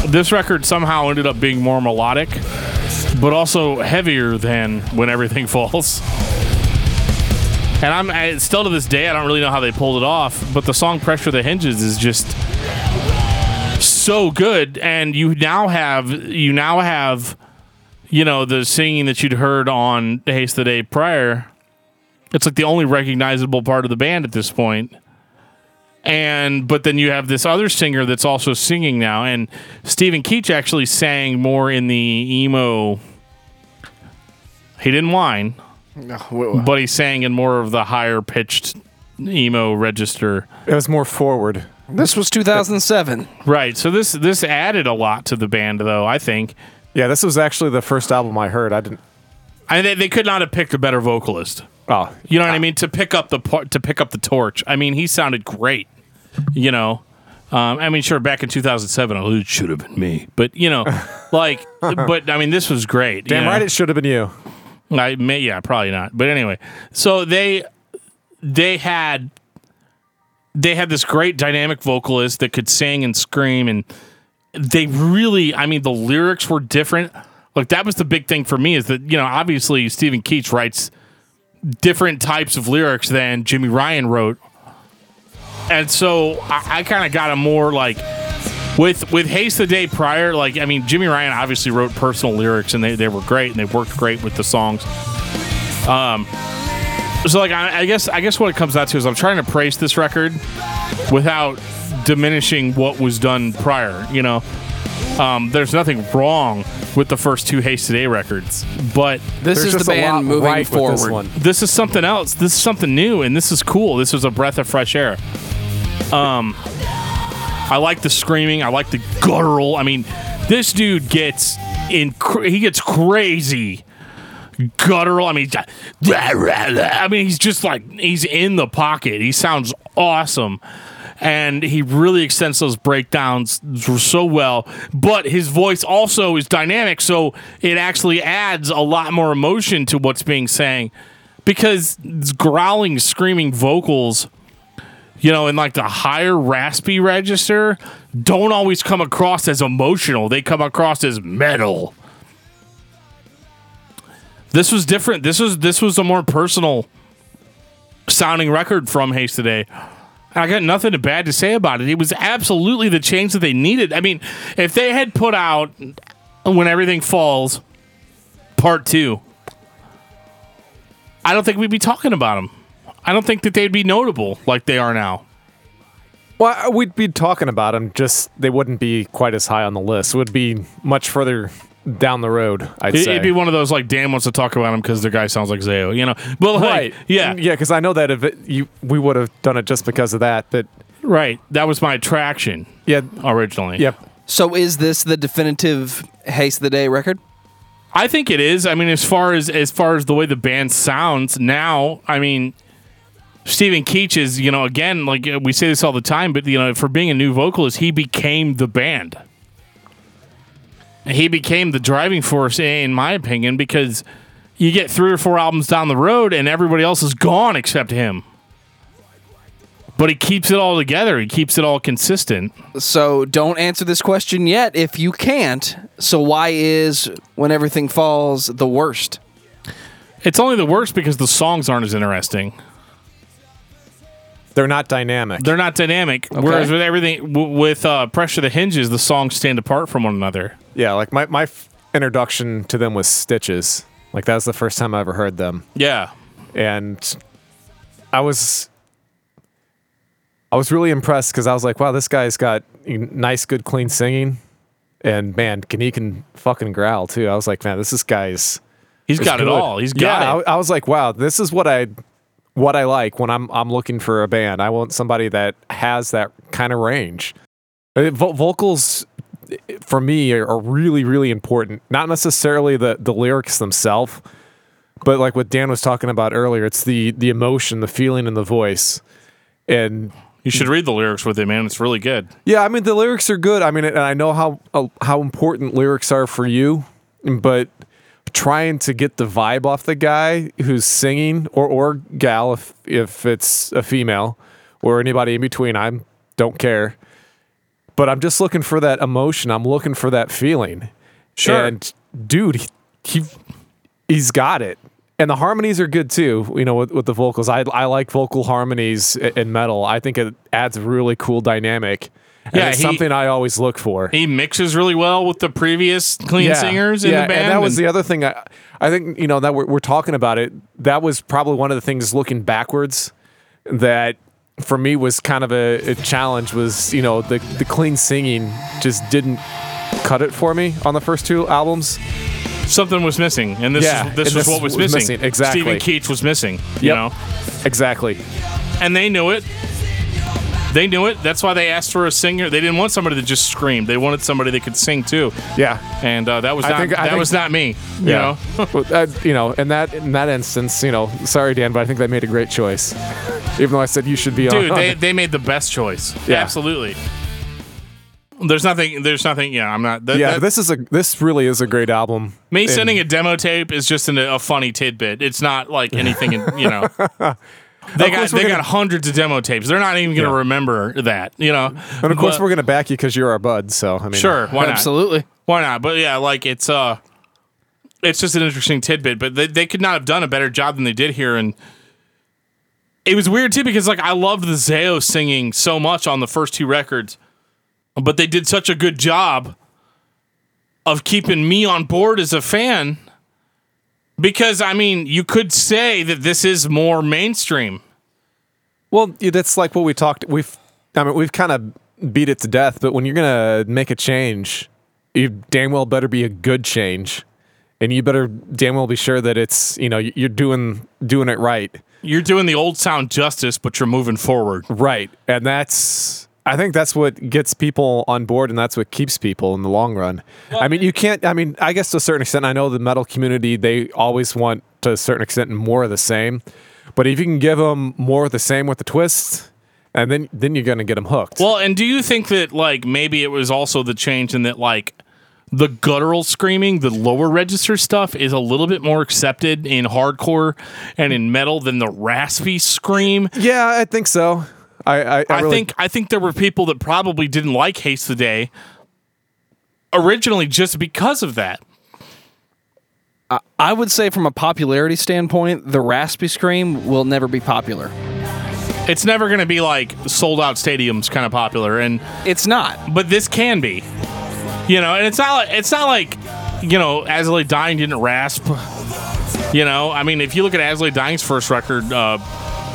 this record somehow ended up being more melodic, but also heavier than when everything falls. And I'm I, still to this day, I don't really know how they pulled it off, but the song "Pressure the Hinges" is just so good. And you now have you now have you know the singing that you'd heard on Haste the Day prior. It's like the only recognizable part of the band at this point. and but then you have this other singer that's also singing now, and Stephen Keach actually sang more in the emo. He didn't whine, but he sang in more of the higher pitched emo register. It was more forward. This was 2007. Right. So this this added a lot to the band, though. I think. Yeah, this was actually the first album I heard. I didn't. I they, they could not have picked a better vocalist. Oh, You know what I mean? To pick up the to pick up the torch. I mean, he sounded great. You know, um, I mean, sure, back in 2007, oh, it should have been me. But you know, like, but I mean, this was great. you damn know? right, it should have been you. I may, yeah, probably not. But anyway, so they they had they had this great dynamic vocalist that could sing and scream, and they really, I mean, the lyrics were different. Like that was the big thing for me is that you know obviously Stephen Keach writes different types of lyrics than Jimmy Ryan wrote, and so I, I kind of got a more like with with Haste the Day prior, like I mean, Jimmy Ryan obviously wrote personal lyrics and they, they were great and they worked great with the songs. Um, so like I, I guess I guess what it comes out to is I'm trying to praise this record without diminishing what was done prior. You know, um, there's nothing wrong with the first two Haste the Day records, but This is the just a lot band moving right forward. this one. this is something else. This is something new, and this is cool. This was a breath of fresh air. Um, I like the screaming. I like the guttural. I mean, this dude gets in. He gets crazy guttural. I mean, I mean, he's just like he's in the pocket. He sounds awesome. And he really extends those breakdowns so well, but his voice also is dynamic, so it actually adds a lot more emotion to what's being sang. Because growling, screaming vocals, you know, in like the higher raspy register, don't always come across as emotional. They come across as metal. This was different. This was this was a more personal sounding record from Haste the Day. I got nothing bad to say about it. It was absolutely the change that they needed. I mean, if they had put out when everything falls part 2, I don't think we'd be talking about them. I don't think that they'd be notable like they are now. Well, we'd be talking about them, just they wouldn't be quite as high on the list. It would be much further down the road, I'd It- say. It'd be one of those like Dan wants to talk about him because the guy sounds like Zao, you know. But like, right. yeah, Yeah, because I know that if it, you, we would have done it just because of that. But right. That was my attraction yeah, originally. yep. So is this the definitive Haste of the Day record? I think it is. I mean, as far as as far as the way the band sounds now, I mean, Stephen Keach is, you know, again, like uh, we say this all the time, but you know, for being a new vocalist, he became the band. He became the driving force, in my opinion, because you get three or four albums down the road and everybody else is gone except him. But he keeps it all together. He keeps it all consistent. So don't answer this question yet if you can't. So why is When Everything Falls the worst? It's only the worst because the songs aren't as interesting. They're not dynamic. They're not dynamic. Whereas with everything, w- with uh, Pressure the Hinges, the songs stand apart from one another. Yeah, like my, my f- introduction to them was Stitches. Like that was the first time I ever heard them. Yeah. and I was I was really impressed because I was like, wow, this guy's got nice, good, clean singing, and man, can he can fucking growl too. I was like, man, this is guy's. He's got it all. He's got yeah, it. I, I was like, wow, this is what I what I like when I'm I'm looking for a band. I want somebody that has that kind of range. Uh, vo- vocals for me are, really really important. Not necessarily the the lyrics themselves, but like what Dan was talking about earlier, it's the the emotion, the feeling and the voice. And you should read the lyrics with it, man. It's really good. yeah, I mean the lyrics are good. I mean, and I know how uh, how important lyrics are for you, but trying to get the vibe off the guy who's singing or or gal if if it's a female or anybody in between, I don't care. But I'm just looking for that emotion. I'm looking for that feeling. Sure. And dude, he, he he's got it. And the harmonies are good too, you know, with, with the vocals. I, I like vocal harmonies in metal. I think it adds a really cool dynamic. And Yeah, it's he- something I always look for. He mixes really well with the previous clean singers in yeah, the band. And that was and- the other thing. I, I think you know that we're, we're talking about it. That was probably one of the things looking backwards that for me was kind of a, a challenge was you know the the clean singing just didn't cut it for me on the first two albums. Something was missing, and this Yeah, is, this was this what was was missing. missing, exactly. Stephen Keach was missing. You Yep. know, Exactly. and they knew it. They knew it. That's why they asked for a singer. They didn't want somebody that just screamed. They wanted somebody that could sing too. Yeah. And uh, that was I not think- I that think- was not me. You know. Well, uh, you know, in that in that instance, you know, sorry Dan, but I think they made a great choice. Even though I said you should be on. Dude, they, they made the best choice. Yeah. Absolutely. There's nothing. There's nothing. Yeah, I'm not. That, yeah, that- this is a this really is a great album. me sending a demo tape is just an, a funny tidbit. It's not like anything. In, you know, they got they gonna- got hundreds of demo tapes. They're not even going to Yeah. remember that. You know, And of course, But- we're gonna back you because you're our bud. So I mean, sure. Why not? Absolutely. Why not? But yeah, like it's uh, it's just an interesting tidbit. But they they could not have done a better job than they did here, and it was weird too because like I loved the Zao singing so much on the first two records, but they did such a good job of keeping me on board as a fan. Because I mean, you could say that this is more mainstream. Well, that's like what we talked. We've, I mean, we've kind of beat it to death. But when you're gonna make a change, you damn well better be a good change, and you better damn well be sure that it's you know you're doing doing it right, You're doing the old sound justice, but you're moving forward. right, and that's. I think that's what gets people on board, and that's what keeps people in the long run. I mean, you can't. I mean, I guess to a certain extent, I know the metal community they always want to a certain extent more of the same, but if you can give them more of the same with the twists, and then then you're gonna get them hooked. Well, and do you think that like maybe it was also the change in that like the guttural screaming, the lower register stuff is a little bit more accepted in hardcore and in metal than the raspy scream. Yeah, I think so. I I, I, I really- think I think there were people that probably didn't like Haste the Day originally just because of that. I would say, from a popularity standpoint, the raspy scream will never be popular. It's never going to be like sold out stadiums kind of popular and It's not. but this can be. You know, and it's not like it's not like you know, As I Lay Dying didn't rasp. You know, I mean, if you look at As I Lay Dying's first record, uh,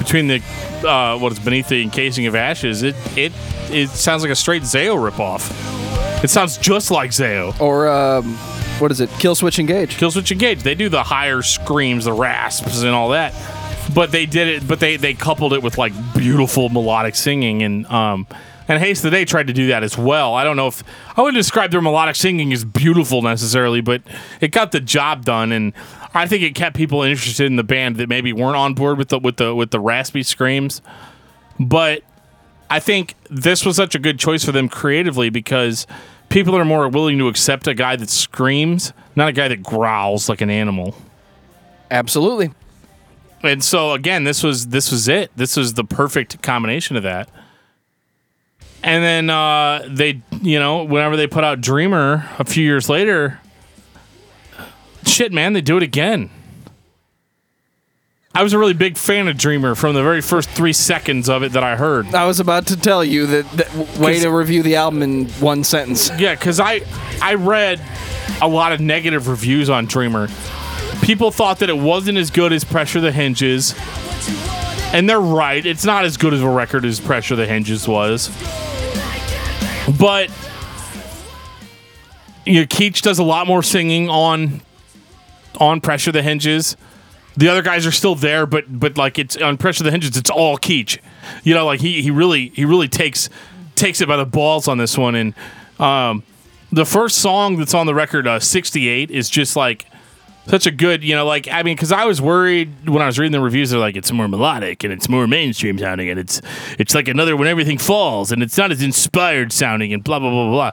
between the uh, what is beneath the encasing of ashes, it it it sounds like a straight Zao ripoff. It sounds just like Zao. Or um, what is it? Killswitch Engage. Kill switch Engage, they do the higher screams, the rasps, and all that. But they did it. But they they coupled it with like beautiful melodic singing, and um, and Haste the Day tried to do that as well. I don't know if I would describe their melodic singing as beautiful necessarily, but it got the job done, and I think it kept people interested in the band that maybe weren't on board with the with the with the raspy screams. But I think this was such a good choice for them creatively because people are more willing to accept a guy that screams, not a guy that growls like an animal. Absolutely. And so again, this was this was it. This was the perfect combination of that. And then uh, they, you know, whenever they put out Dreamer a few years later, shit, man, they do it again. I was a really big fan of Dreamer from the very first three seconds of it that I heard. I was about to tell you that, that way to review the album in one sentence. Yeah, because I I read a lot of negative reviews on Dreamer. People thought that it wasn't as good as Pressure the Hinges, and they're right. It's not as good of a record as Pressure the Hinges was, but you know, Keach does a lot more singing on on Pressure the Hinges. The other guys are still there, but but like it's on Pressure the Hinges, it's all Keach. You know, like he he really he really takes takes it by the balls on this one. And um, the first song that's on the record, uh, "68," is just like such a good, you know, like I mean, because I was worried when I was reading the reviews, they're like it's more melodic and it's more mainstream sounding, and it's it's like another when everything falls, and it's not as inspired sounding, and blah blah blah blah.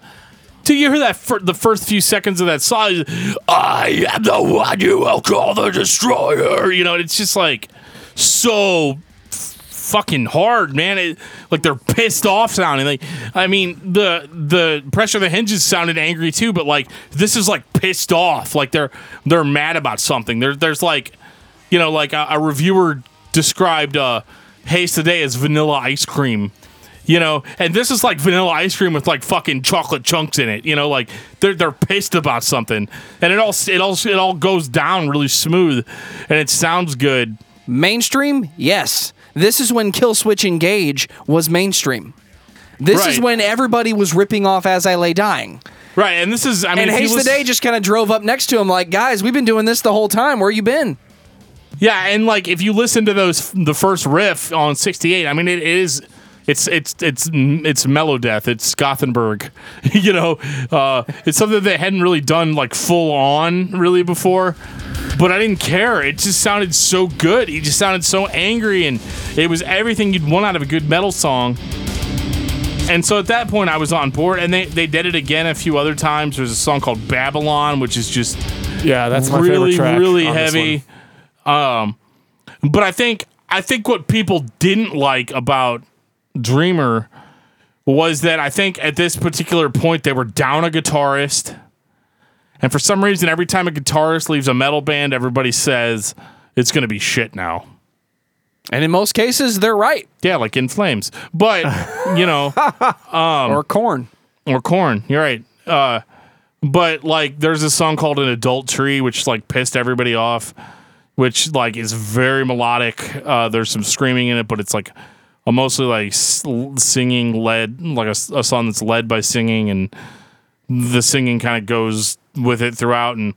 Till you hear that fir- the first few seconds of that song, I am the one you will call the destroyer. You know, it's just like so fucking hard, man. It, like they're pissed off sounding. Like I mean, the the pressure of the hinges sounded angry too, but like this is like pissed off. Like they're they're mad about something. There, there's like, you know, like a, a reviewer described uh, Haste the Day as vanilla ice cream. You know, and this is like vanilla ice cream with like fucking chocolate chunks in it. You know, like they're they're pissed about something, and it all it all it all goes down really smooth, and it sounds good. Mainstream, yes. This is when Killswitch Engage was mainstream. This is when everybody was ripping off As I Lay Dying. Right, and this is I mean And Haste the Day just kind of drove up next to him like, guys, we've been doing this the whole time. Where you been? Yeah, and like if you listen to those the first riff on 68, I mean it is it's it's it's it's Melodeath, it's Gothenburg. you know, uh, it's something they hadn't really done like full on really before. But I didn't care. It just sounded so good. He just sounded so angry and it was everything you'd want out of a good metal song. And so at that point I was on board and they, they did it again a few other times. There's a song called Babylon, which is just Yeah, that's my really, favorite track. really heavy. Um, but I think I think what people didn't like about Dreamer was that I think at this particular point they were down a guitarist, and for some reason, every time a guitarist leaves a metal band, everybody says it's going to be shit now. And in most cases, they're right. Yeah, like in flames. But you know, Um, or Korn. or Korn. You're right. Uh, but like, there's a song called "An Adulteress," which like pissed everybody off. Which like is very melodic. Uh, there's some screaming in it, but it's like a mostly like singing led, like a song that's led by singing, and the singing kind of goes with it throughout. And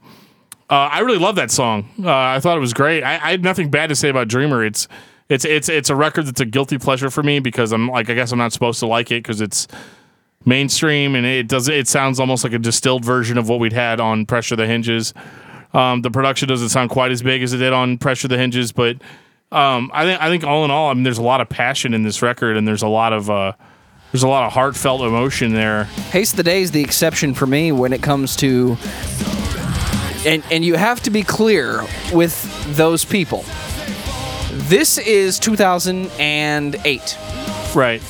uh, I really love that song. Uh, I thought it was great. I, I had nothing bad to say about Dreamer. It's it's it's it's a record that's a guilty pleasure for me because I'm like I guess I'm not supposed to like it because it's mainstream and it does it sounds almost like a distilled version of what we'd had on Pressure the Hinges. Um, the production doesn't sound quite as big as it did on Pressure the Hinges, but um, I think I think all in all, I mean, there's a lot of passion in this record and there's a lot of uh, there's a lot of heartfelt emotion there. Haste the Day is the exception for me when it comes to. And, and you have to be clear with those people. This is 2008. Right.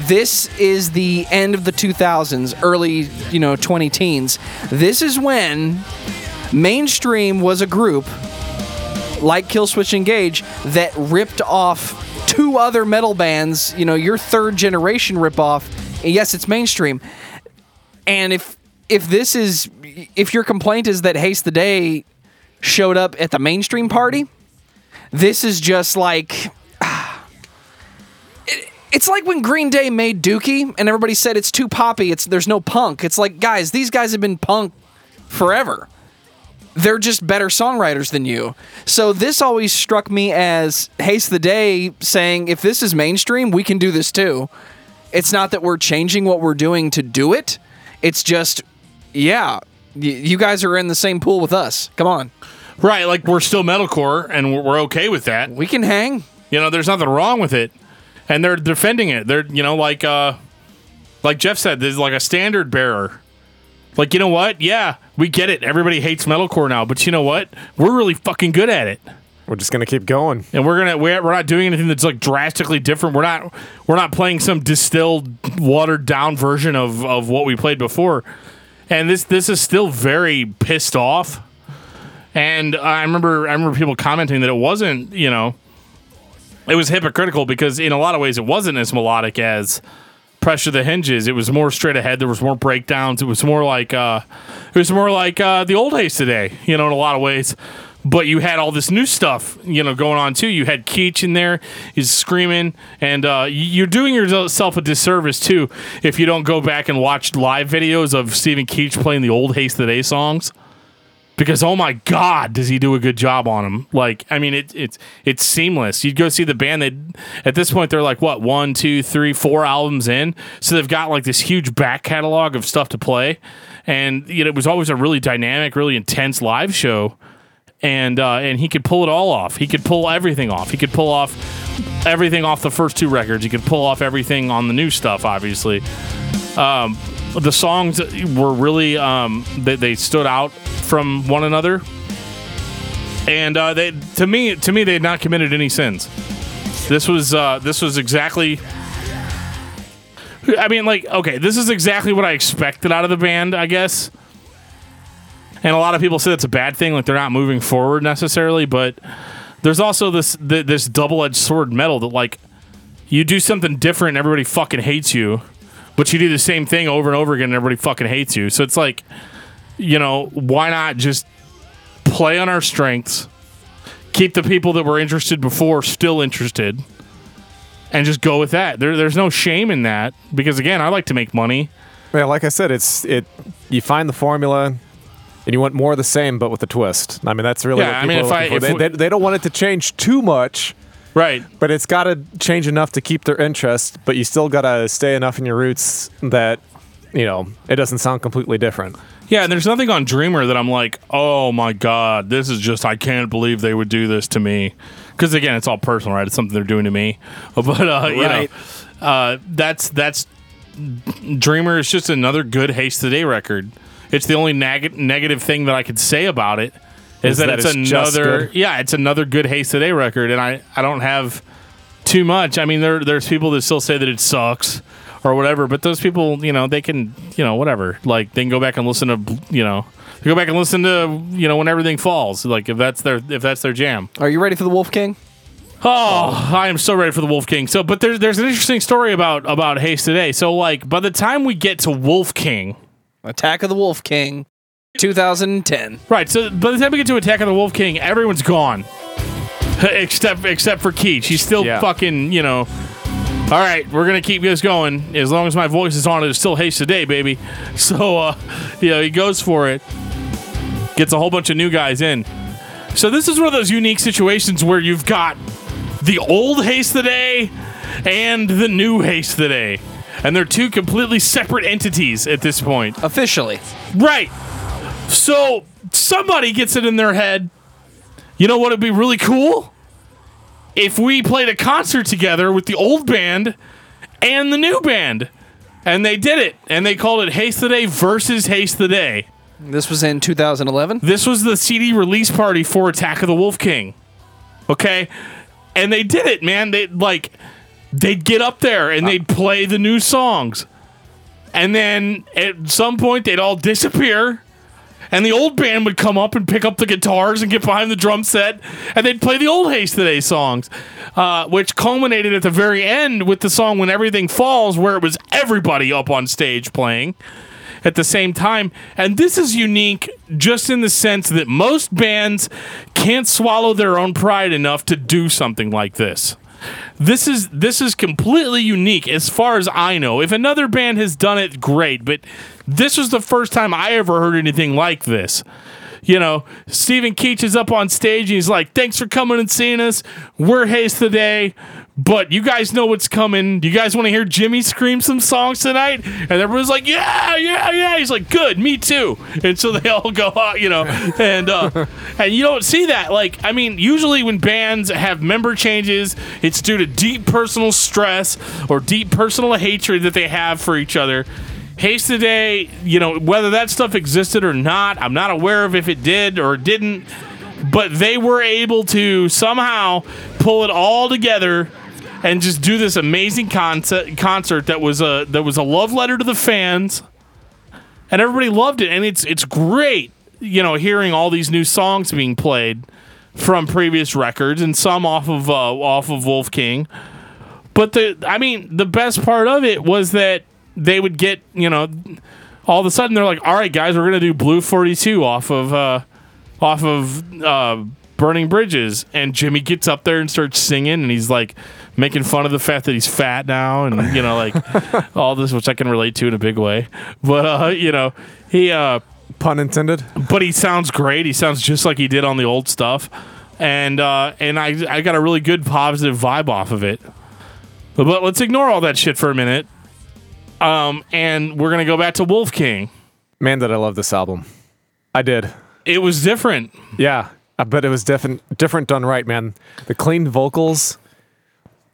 This is the end of the 2000s, early, you know, 20 teens. This is when mainstream was a group like Killswitch Engage that ripped off two other metal bands, you know, your third generation ripoff. Yes, it's mainstream. And if if this is if your complaint is that Haste the Day showed up at the mainstream party, this is just like it's like when Green Day made Dookie and everybody said it's too poppy. It's there's no punk. It's like guys, these guys have been punk forever. They're just better songwriters than you. So this always struck me as Haste the Day saying if this is mainstream, we can do this too. It's not that we're changing what we're doing to do it. It's just yeah, y- you guys are in the same pool with us. Come on. Right, like we're still metalcore and we're, we're okay with that. We can hang. You know, there's nothing wrong with it, and they're defending it. They're you know like uh, like Jeff said, there's like a standard bearer. Like you know what? Yeah, we get it. Everybody hates metalcore now, but you know what? We're really fucking good at it, We're just gonna keep going. and we're gonna we're, we're not doing anything that's like drastically different. We're not we're not playing some distilled, watered down version of of what we played before. And this this is still very pissed off. And I remember I remember people commenting that it wasn't you know it was hypocritical because in a lot of ways it wasn't as melodic as pressure the hinges. It was more straight ahead. There was more breakdowns. It was more like uh it was more like uh the old Haste the Day you know in a lot of ways. But you had all this new stuff you know going on too. You had keach in there. He's screaming. And uh you're doing yourself a disservice too if you don't go back and watch live videos of stephen keach playing the old haste the day songs because oh my god does he do a good job on him? Like i mean it, it's it's seamless. You'd go see the band they at this point they're like what one two three four albums in? So they've got like this huge back catalog of stuff to play. And you know, it was always a really dynamic really intense live show. And uh, and he could pull it all off. He could pull everything off. He could pull off everything off the first two records. He could pull off everything on the new stuff obviously. Um, the songs were really um, they, they stood out from one another, and uh, they to me to me they had not committed any sins. This was uh, this was exactly. I mean, like, okay, this is exactly what I expected out of the band, I guess. And a lot of people say that's a bad thing, like they're not moving forward necessarily. But there's also this th- this double edged sword metal that like you do something different, everybody fucking hates you but you do the same thing over and over again and everybody fucking hates you. So it's like, you know, why not just play on our strengths, keep the people that were interested before still interested, and just go with that. There, there's no shame in that because again, I like to make money. Yeah, like I said, it's it. You find the formula, and you want more of the same, but with a twist. I mean, that's really Yeah, what I mean, if I- if They, we- they, they don't want it to change too much, Right. but it's got to change enough to keep their interest. But you still got to stay enough in your roots that you know it doesn't sound completely different. Yeah, and there's nothing on Dreamer that I'm like, oh my god, this is just I can't believe they would do this to me. Because again, it's all personal, right? It's something they're doing to me. But uh, you know, uh, that's that's Dreamer is just another good Haste the Day record. It's the only neg- negative thing that I could say about it is, Is that, that it's, it's another yeah, it's another good Haste the Day record, and I I don't have too much. I mean, there there's people that still say that it sucks or whatever, but those people, you know, they can, you know, whatever. Like they can go back and listen to, you know, go back and listen to, you know, when everything falls. Like if that's their if that's their jam. Are you ready for the Wolf King? Oh, I am so ready for the Wolf King. So, but there's there's an interesting story about about Haste the Day. So, like by the time we get to Wolf King, Attack of the Wolf King, 2010. right? So by the time we get to Attack of the Wolf King, everyone's gone, except except for Keach. He's still Yeah. fucking, you know. All right, we're gonna keep this going as long as my voice is on. It's still Haste the Day, baby. So, uh, you know, he goes for it, gets a whole bunch of new guys in. So this is one of those unique situations where you've got the old Haste the Day and the new Haste the Day. And they're two completely separate entities at this point. Officially. Right. So somebody gets it in their head. You know what would be really cool? If we played a concert together with the old band and the new band. And they did it. And they called it Haste the Day versus Haste the Day. This was in 2011. This was the CD release party for Attack of the Wolf King. Okay? And they did it, man. They like they'd get up there and uh. they'd play the new songs. And then at some point they'd all disappear. And the old band would come up and pick up the guitars and get behind the drum set, and they'd play the old Haste the Day songs, uh, which culminated at the very end with the song "When Everything Falls," where it was everybody up on stage playing at the same time. And this is unique just in the sense that most bands can't swallow their own pride enough to do something like this. This is this is completely unique as far as I know. If another band has done it, great, but this was the first time I ever heard anything like this. You know, Stephen Keach is up on stage and he's like, "Thanks for coming and seeing us. We're Haste the Day, but you guys know what's coming. Do you guys want to hear Jimmy scream some songs tonight?" And everyone's like, "Yeah, yeah, yeah." He's like, "Good, me too." And so they all go out, you know, and uh, and you don't see that. Like, I mean, usually when bands have member changes, it's due to deep personal stress or deep personal hatred that they have for each other. Haste the Day, you know, whether that stuff existed or not, I'm not aware of if it did or didn't, but they were able to somehow pull it all together and just do this amazing concert concert that was a that was a love letter to the fans. And everybody loved it and it's it's great you know hearing all these new songs being played from previous records and some off of uh, off of Wolf King. But the I mean the best part of it was that they would get you know all of a sudden they're like all right guys we're gonna do Blue 42 off of uh, off of uh, Burning Bridges. And Jimmy gets up there and starts singing and he's like making fun of the fact that he's fat now and you know like all this which I can relate to in a big way but uh, you know he uh, Pun intended. but he sounds great. He sounds just like he did on the old stuff, and uh, and I I got a really good positive vibe off of it. But, but let's ignore all that shit for a minute. Um, and we're gonna go back to Wolf King. Man, did I love this album. I did. It was different. Yeah, I bet it was different, different done right, man. The clean vocals,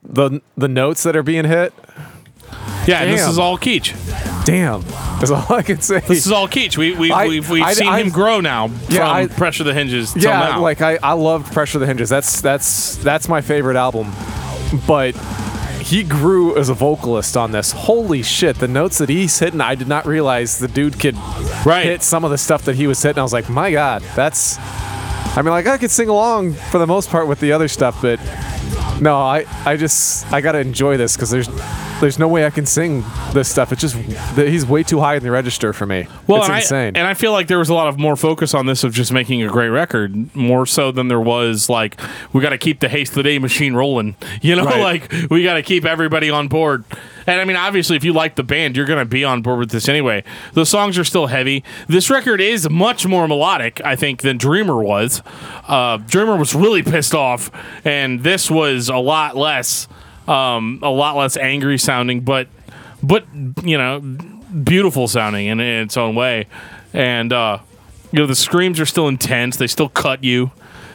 the the notes that are being hit. Yeah, and this Damn. is all Keach. Damn, that's all I can say. This is all Keach. We we I- we've we've I- seen I- him grow now from Yeah, I- Pressure the Hinges till yeah, now. like I, I loved Pressure the Hinges. That's that's that's my favorite album. But he grew as a vocalist on this. Holy shit, the notes that he's hitting, I did not realize the dude could right. hit some of the stuff that he was hitting. I was like, my god, that's I mean like I could sing along for the most part with the other stuff, but No, I, I just I gotta enjoy this because there's there's no way I can sing this stuff. It's just that he's way too high in the register for me. Well, it's and insane. I, and I feel like there was a lot of more focus on this of just making a great record, more so than there was like we got to keep the haste the day machine rolling. You know, Right. like we got to keep everybody on board. And I mean, obviously, if you like the band, you're gonna be on board with this anyway. The songs are still heavy. This record is much more melodic, I think, than Dreamer was. Uh, Dreamer was really pissed off, and this was a lot less, um, a lot less angry sounding, but but you know beautiful sounding in, in its own way and uh you know the screams are still intense they still cut you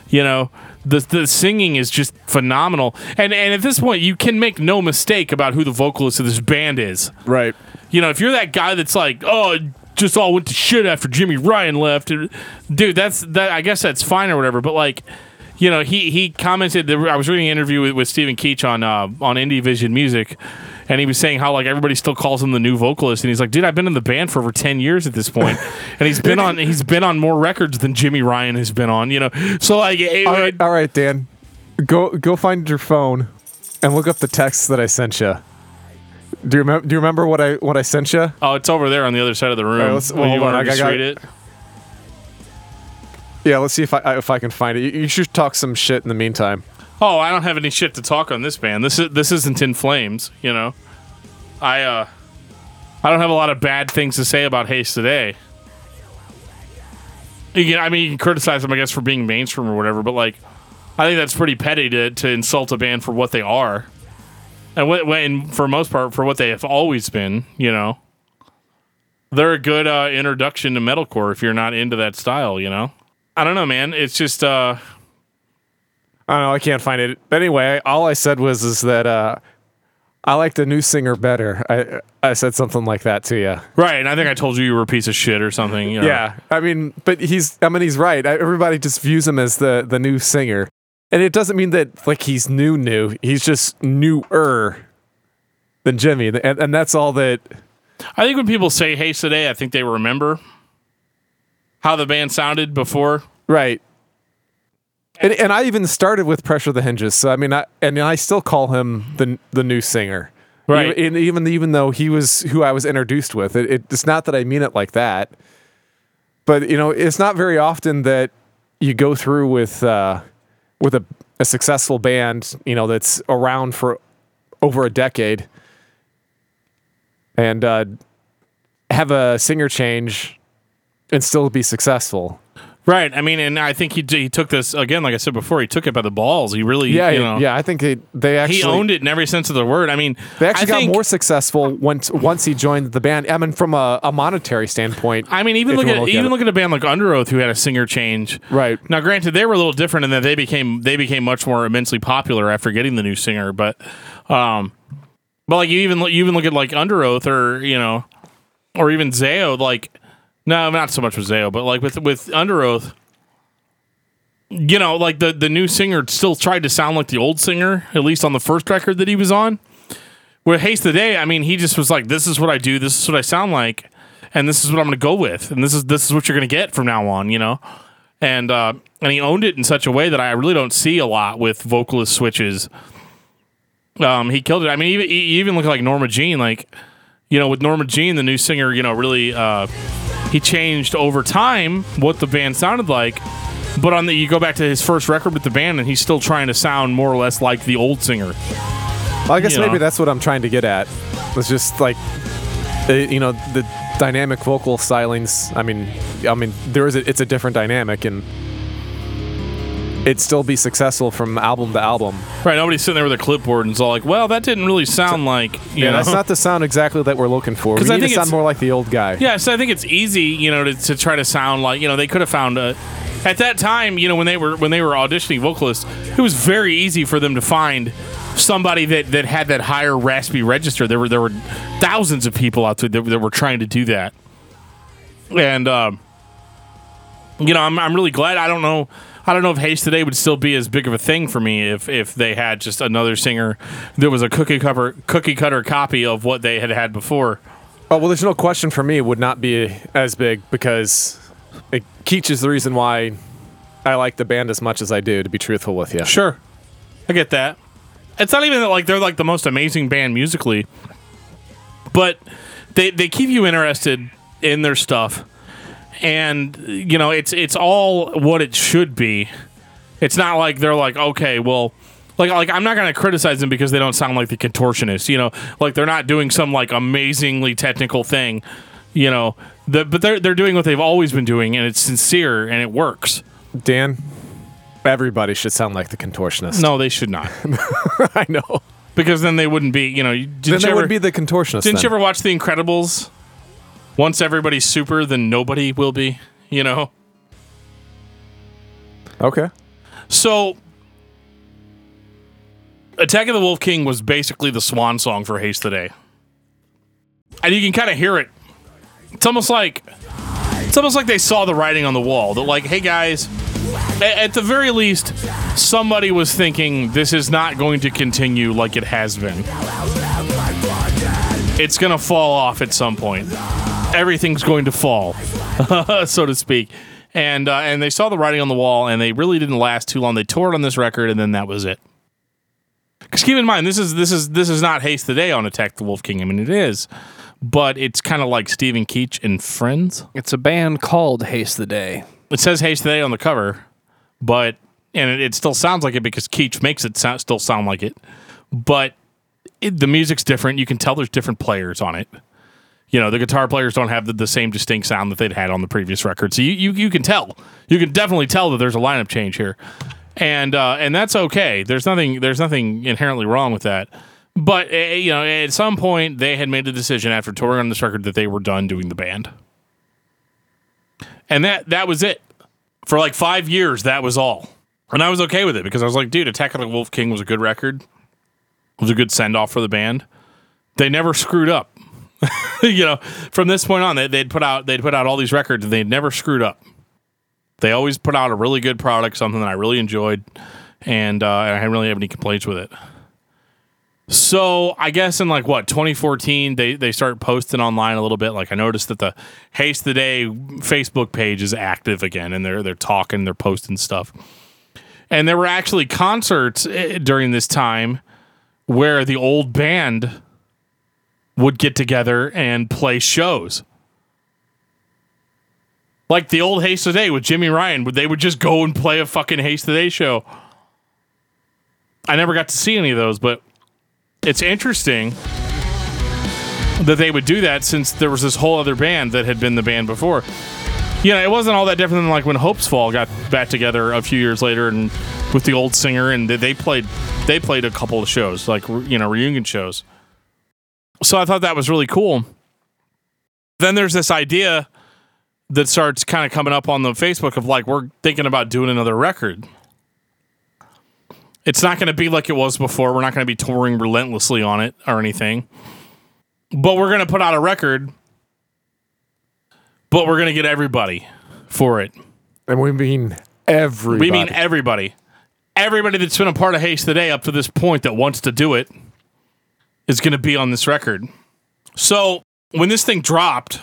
you know the the singing is just phenomenal and and at this point you can make no mistake about who the vocalist of this band is right. you know if you're that guy that's like oh it just all went to shit after Jimmy Ryan left dude that's that I guess that's fine or whatever but like you know, he he commented. That, I was reading an interview with, with Stephen Keach on uh, on Indie Vision Music, and he was saying how like everybody still calls him the new vocalist, and he's like, dude, I've been in the band for over ten years at this point, and he's been on he's been on more records than Jimmy Ryan has been on. You know, so like, it- All right, all right, Dan. Go go find your phone and look up the text that I sent you. Do you remember? Do you remember what I what I sent you? oh, it's over there on the other side of the room. right, well, you on, I just got- read it? Yeah, let's see if I if I can find it. You, you should talk some shit in the meantime. Oh, I don't have any shit to talk on this band. This is this isn't in flames, you know. I uh I don't have a lot of bad things to say about Haste the Day. You can, I mean, you can criticize them, I guess, for being mainstream or whatever, but like, I think that's pretty petty to, to insult a band for what they are, and what, when for most part for what they have always been. You know, they're a good uh, introduction to metalcore if you're not into that style. You know, I don't know, man. It's just uh, I don't know. I can't find it. But anyway, all I said was is that uh, I like the new singer better. I I said something like that to you. Right, and I think I told you you were a piece of shit or something. You know? Yeah, I mean, but he's. I mean, he's right. I, everybody just views him as the the new singer, and it doesn't mean that like he's new, new. He's just newer than Jimmy, and and that's all that. I think when people say "Hey today," I think they remember how the band sounded before. Right. And, and I even started with Pressure the Hinges. So I mean, I and I still call him the the new singer. Right. Even even, even though he was who I was introduced with, it, it, it's not that I mean it like that. But you know, it's not very often that you go through with uh, with a, a successful band, you know, that's around for over a decade, and uh, have a singer change and still be successful. Right. I mean, and I think he he took this again, like I said before. He took it by the balls. He really, Yeah, you know, yeah. I think they they actually he owned it in every sense of the word. I mean, They actually I got think- more successful once once he joined the band. I mean, from a, a monetary standpoint. I mean, even look at wanna even it. look at a band like Underoath who had a singer change. right. Now, granted, they were a little different in that they became they became much more immensely popular after getting the new singer. But, um, but like you even you even look at like Underoath or you know, or even Zao. Like, no, not so much with Zao, but like with with Underoath. You know, like the the new singer still tried to sound like the old singer, at least on the first record that he was on. With Haste the Day, I mean, he just was like, "This is what I do. This is what I sound like, and this is what I'm going to go with, and this is this is what you're going to get from now on." You know, and uh, and he owned it in such a way that I really don't see a lot with vocalist switches. Um, he killed it. I mean, even even look like Norma Jean, like you know, with Norma Jean, the new singer, you know, really uh, he changed over time what the band sounded like. But on the you go back to his first record with the band, and he's still trying to sound more or less like the old singer. Well, I guess you maybe know. that's what I'm trying to get at. It's just like, uh, you know, the dynamic vocal stylings. I mean, I mean, there is a, it's a different dynamic, and it'd still be successful from album to album. Right? Nobody's sitting there with a clipboard and it's all like, "Well, that didn't really sound like." You Yeah, know? that's not the sound exactly that we're looking for. We 'Cause I need think to sound more like the old guy. Yeah, so I think it's easy, you know, to, to try to sound like you know they could have found a. At that time, you know, when they were when they were auditioning vocalists, it was very easy for them to find somebody that, that had that higher raspy register. There were there were thousands of people out there that, that were trying to do that, and um, you know, I'm I'm really glad. I don't know. I don't know if Haste the Day would still be as big of a thing for me if, if they had just another singer that was a cookie cutter cookie cutter copy of what they had had before. Oh well, there's no question for me it would not be as big because it, Keach is the reason why I like the band as much as I do. To be truthful with you, Sure, I get that. it's not even that like they're like the most amazing band musically, but they they keep you interested in their stuff, and you know it's it's all what it should be. It's not like they're like okay, well. Like, like I'm not gonna criticize them because they don't sound like the contortionists, you know. Like they're not doing some like amazingly technical thing, you know. The, but they're they're doing what they've always been doing, and it's sincere and it works. Dan, everybody should sound like the contortionist. No, they should not, I know. because then they wouldn't be. You know, didn't Then they ever, would be the contortionist. Didn't you ever watch The Incredibles? Once everybody's super, then nobody will be. You know. Okay. So, Attack of the Wolf King was basically the swan song for Haste the Day, and you can kind of hear it. It's almost like it's almost like they saw the writing on the wall. That like, hey guys, at the very least, somebody was thinking this is not going to continue like it has been. It's gonna fall off at some point. Everything's going to fall, so to speak. And uh, and they saw the writing on the wall, and they really didn't last too long. They toured on this record, and then that was it. Because keep in mind, this is this is this is not Haste the Day on Attack the Wolf King. I mean, it is, but it's kind of like Stephen Keach and Friends. It's a band called Haste the Day. It says Haste the Day on the cover, but and it, it still sounds like it because Keach makes it sound, still sound like it. But it, the music's different. You can tell there's different players on it. You know, the guitar players don't have the, the same distinct sound that they'd had on the previous record. So you, you you can tell. You can definitely tell that there's a lineup change here. And uh, and that's okay. There's nothing there's nothing inherently wrong with that. But uh, you know, at some point they had made the decision after touring on this record that they were done doing the band. And that that was it. For like 5 years that was all. And I was okay with it because I was like, dude, Attack of the Wolf King was a good record. It was a good send off for the band. They never screwed up. you know, from this point on, they, they'd put out they'd put out all these records and they'd never screwed up. They always put out a really good product, something that I really enjoyed, and uh, I didn't really have any complaints with it. So I guess in like what 2014, they they start posting online a little bit. Like I noticed that the Haste the Day Facebook page is active again, and they're they're talking, they're posting stuff. And there were actually concerts eh, during this time where the old band would get together and play shows. Like the old Haste the Day with Jimmy Ryan, would they would just go and play a fucking Haste the Day show. I never got to see any of those, but it's interesting that they would do that since there was this whole other band that had been the band before. You know, it wasn't all that different than like when Hopesfall got back together a few years later and with the old singer and they played they played a couple of shows, like you know, reunion shows. So I thought that was really cool. Then there's this idea that starts kind of coming up on the Facebook of like we're thinking about doing another record. It's not going to be like it was before. We're not going to be touring relentlessly on it or anything. But we're going to put out a record. But we're going to get everybody for it. And we mean everybody. We mean everybody. Everybody that's been a part of Haste the Day up to this point that wants to do it is going to be on this record. So when this thing dropped,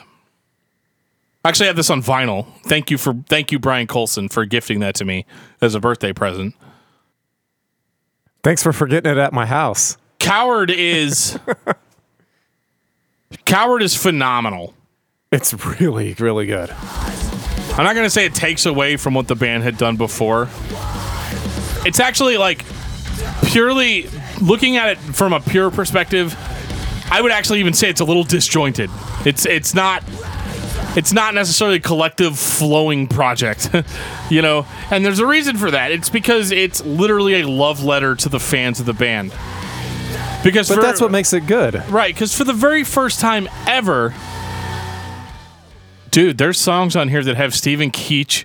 I actually have this on vinyl. Thank you for thank you Brian Colson for gifting that to me as a birthday present. Thanks for forgetting it at my house. Coward is Coward is phenomenal. It's really, really good. I'm not going to say it takes away from what the band had done before. It's actually like purely looking at it from a pure perspective. I would actually even say it's a little disjointed. It's it's not it's not necessarily a collective flowing project, you know. And there's a reason for that. It's because it's literally a love letter to the fans of the band. Because But for- that's what makes it good. Right, because for the very first time ever, dude, there's songs on here that have Stephen Keach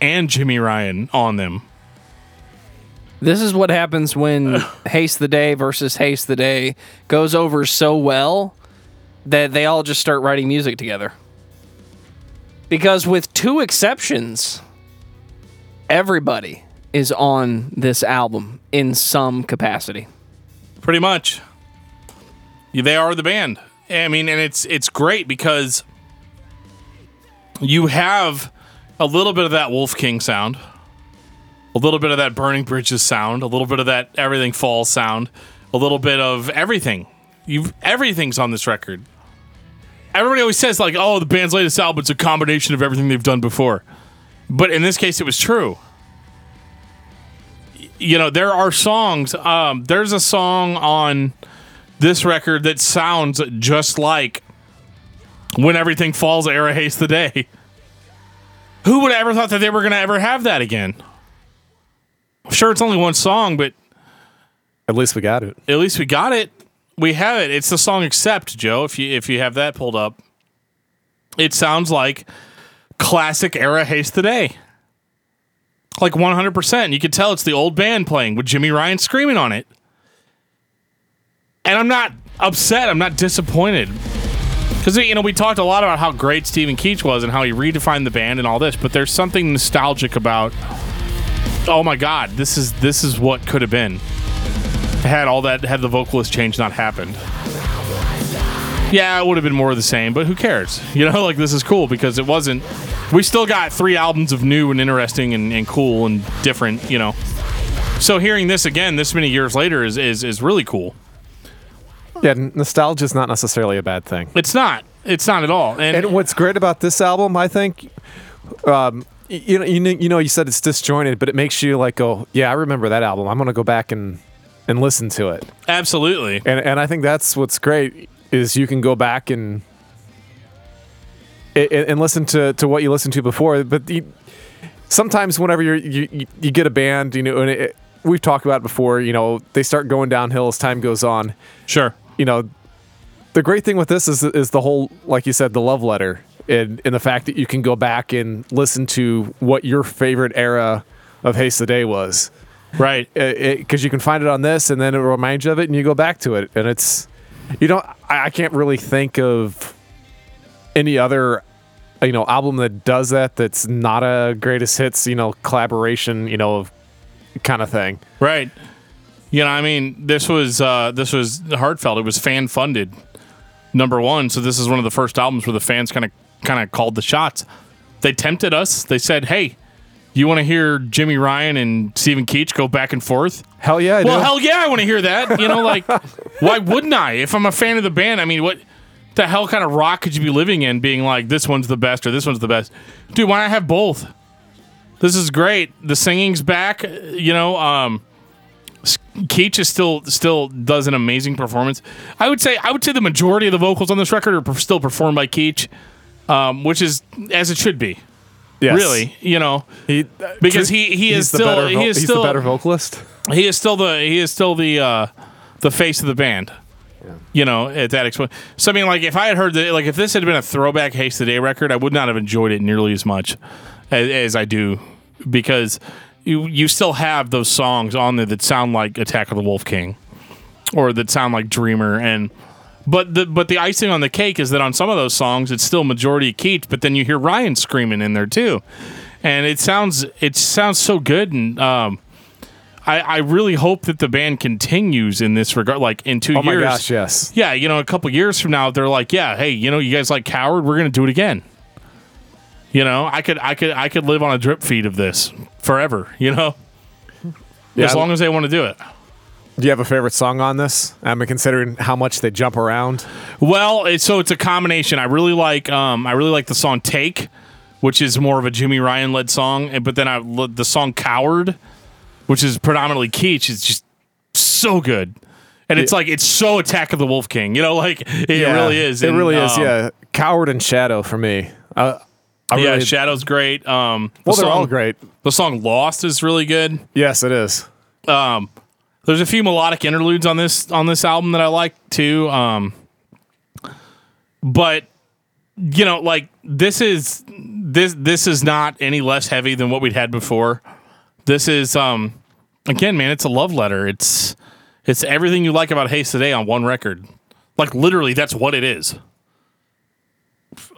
and Jimmy Ryan on them. This is what happens when Haste the Day versus Haste the Day goes over so well that they all just start writing music together. Because with two exceptions, everybody is on this album in some capacity. Pretty much. They are the band. I mean, and it's it's great because you have a little bit of that Wolf King sound. A little bit of that burning bridges sound, a little bit of that everything falls sound, a little bit of everything. You everything's on this record. Everybody always says like, "Oh, the band's latest album's a combination of everything they've done before," but in this case, it was true. You know, there are songs. Um, there's a song on this record that sounds just like "When Everything Falls" era haste the day. Who would have ever thought that they were going to ever have that again? Sure, it's only one song, but At least we got it. at least we got it. We have it. It's the song "Accept," Joe. If you if you have that pulled up, it sounds like classic era haste the day, like one hundred percent. You can tell it's the old band playing with Jimmy Ryan screaming on it, and I'm not upset. I'm not disappointed because you know we talked a lot about how great Stephen Keach was and how he redefined the band and all this, but there's something nostalgic about. Oh my God, this is this is what could have been had all that had the vocalist change not happened. Yeah, it would have been more of the same, but who cares? You know, like this is cool because it wasn't. We still got three albums of new and interesting and, and cool and different. You know, so hearing this again this many years later is is, is really cool. Yeah, nostalgia is not necessarily a bad thing. It's not. It's not at all. And, And what's great about this album, I think, um, you know, you know, you know, you said it's disjointed, but it makes you like go, yeah, I remember that album. I'm gonna go back and and listen to it. absolutely, And and I think that's what's great is you can go back and and, and listen to to what you listened to before. But you, sometimes whenever you're, you you you get a band, you know, and it, we've talked about it before. You know, they start going downhill as time goes on. sure. You know, the great thing with this is is the whole, like you said, the love letter. And, and the fact that you can go back and listen to what your favorite era of Haste the Day was Right. because you can find it on this, and then it reminds you of it, and you go back to it, and it's you know I, I can't really think of any other you know album that does that that's not a greatest hits you know collaboration you know kind of thing. Right. You know, I mean, this was uh, this was heartfelt. It was fan funded, number one. So this is one of the first albums where the fans kind of kind of called the shots. They tempted us. They said, "Hey, you want to hear Jimmy Ryan and Stephen Keach go back and forth?" Hell yeah, I Well, do. hell yeah, I want to hear that. You know, like, why wouldn't I? If I'm a fan of the band, I mean, what the hell kind of rock could you be living in being like, this one's the best or this one's the best? Dude, why not have both? This is great. The singing's back. You know, um, Keach is still still does an amazing performance. I would say I would say the majority of the vocals on this record are per- still performed by Keach, um, which is as it should be. Yes. Really, you know, He, because he he is still he is still the better vocalist. he is still the he is still the uh the face of the band you know at that expo so i mean like if i had heard that like if this had been a throwback haste the day record i would not have enjoyed it nearly as much as, as i do because you you still have those songs on there that sound like attack of the wolf king or that sound like dreamer and but the but the icing on the cake is that on some of those songs it's still majority Keach, but then you hear Ryan screaming in there too, and it sounds it sounds so good and um, I, I really hope that the band continues in this regard. Like in two Oh my years, gosh, yes. yeah, you know, a couple years from now, they're like, yeah, hey, you know, you guys like Coward, we're gonna do it again. You know, I could, I could, I could live on a drip feed of this forever. You know, Yeah, as long as they want to do it. Do you have a favorite song on this? I mean, considering how much they jump around. Well, it's, so it's a combination. I really like, um, I really like the song "Take," which is more of a Jimmy Ryan led song, and but then I the song "Coward," which is predominantly Keach, is just so good. And it's like it's so Attack of the Wolf King, you know, like it really is. It And, really is. um, Yeah, Coward and Shadow for me. Uh, I yeah, really, Shadow's great. Um, the well, they're song, all great. The song "Lost" is really good. Yes, it is. Um, there's a few melodic interludes on this on this album that I like too. Um, but you know, like this is this this is not any less heavy than what we'd had before. This is um again, man, it's a love letter. It's it's everything you like about Haste the Day on one record. Like literally, that's what it is.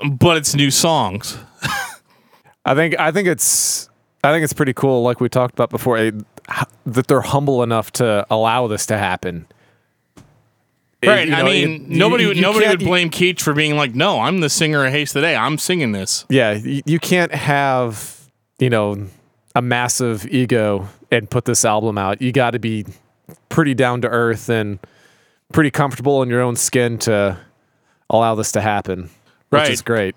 But it's new songs. I think I think it's I think it's pretty cool. Like we talked about before, that they're humble enough to allow this to happen. Right. you I mean, you- nobody you- would nobody would blame Keach for being like, no, I'm the singer of Haste the Day. I'm singing this. Yeah, you, can't have you know a massive ego and put this album out. You got to be pretty down to earth and pretty comfortable in your own skin to allow this to happen. Which Right. is great.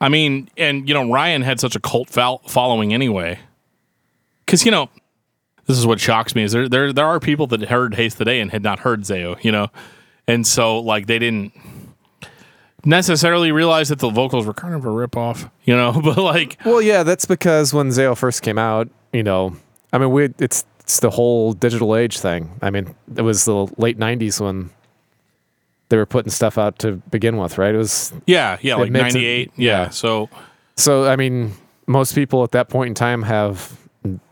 I mean, and you know, Ryan had such a cult fol- following anyway. Because you know, this is what shocks me is there there there are people that heard Haste Today and had not heard Zao, you know, and so like they didn't necessarily realize that the vocals were kind of a ripoff, you know, but like Well, yeah, that's because when Zao first came out, you know, I mean, we it's it's the whole digital age thing. I mean, it was the late '90s when they were putting stuff out to begin with, right? It was yeah, yeah, like ninety eight, yeah. yeah. So so. I mean, most people at that point in time have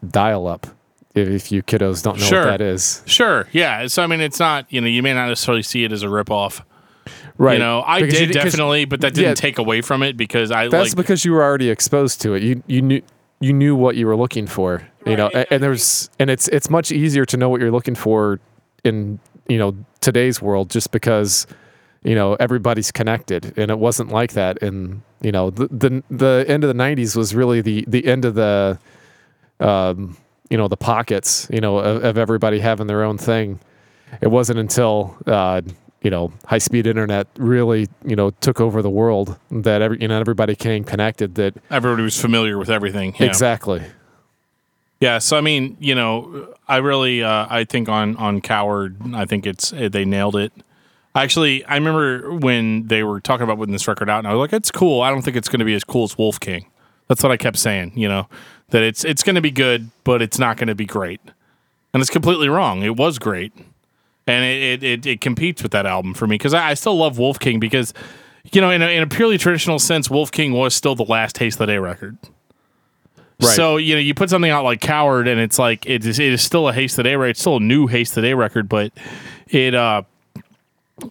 dial up. If, if you kiddos don't know Sure. what that is, sure, yeah. So I mean, it's not you know you may not necessarily see it as a ripoff, right? you know. I Because you definitely, but that didn't yeah. take away from it because I That's like because you were already exposed to it. You you knew you knew what you were looking for. You know, Right. a- and there's and it's it's much easier to know what you're looking for in you know today's world just because you know everybody's connected and it wasn't like that in you know the the, the end of the 90s was really the the end of the um you know the pockets you know of, of everybody having their own thing it wasn't until uh, you know high speed internet really you know took over the world that every you know everybody came connected that everybody was familiar with everything. yeah. exactly Yeah, so I mean, you know, I really, uh, I think on on Coward, I think it's eh, they nailed it. Actually, I remember when they were talking about putting this record out, and I was like, "It's cool. I don't think it's going to be as cool as Wolf King." That's what I kept saying. You know, that it's it's going to be good, but it's not going to be great. And it's completely wrong. It was great, and it it, it, it competes with that album for me because I, I still love Wolf King because, you know, in a, in a purely traditional sense, Wolf King was still the last Haste of the Day record. Right. So you know, you put something out like Coward, and it's like it is, it is still a Haste the Day record. It's still a new Haste the Day record, but it uh,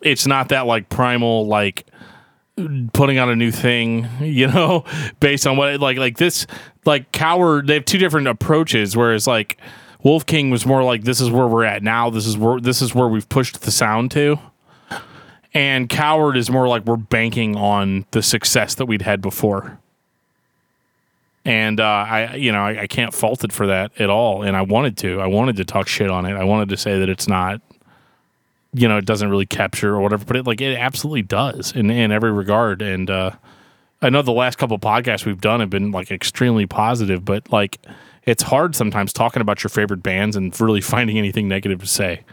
it's not that like primal like putting out a new thing, you know, based on what like like this like Coward. They have two different approaches. Whereas like Wolf King was more like this is where we're at now. This is where this is where we've pushed the sound to. And Coward is more like we're banking on the success that we'd had before and uh, I, you know, I, I can't fault it for that at all. And I wanted to, I wanted to talk shit on it. I wanted to say that it's not, you know, it doesn't really capture or whatever, but it like it absolutely does in in every regard. And uh, I know the last couple of podcasts we've done have been like extremely positive, but like it's hard sometimes talking about your favorite bands and really finding anything negative to say.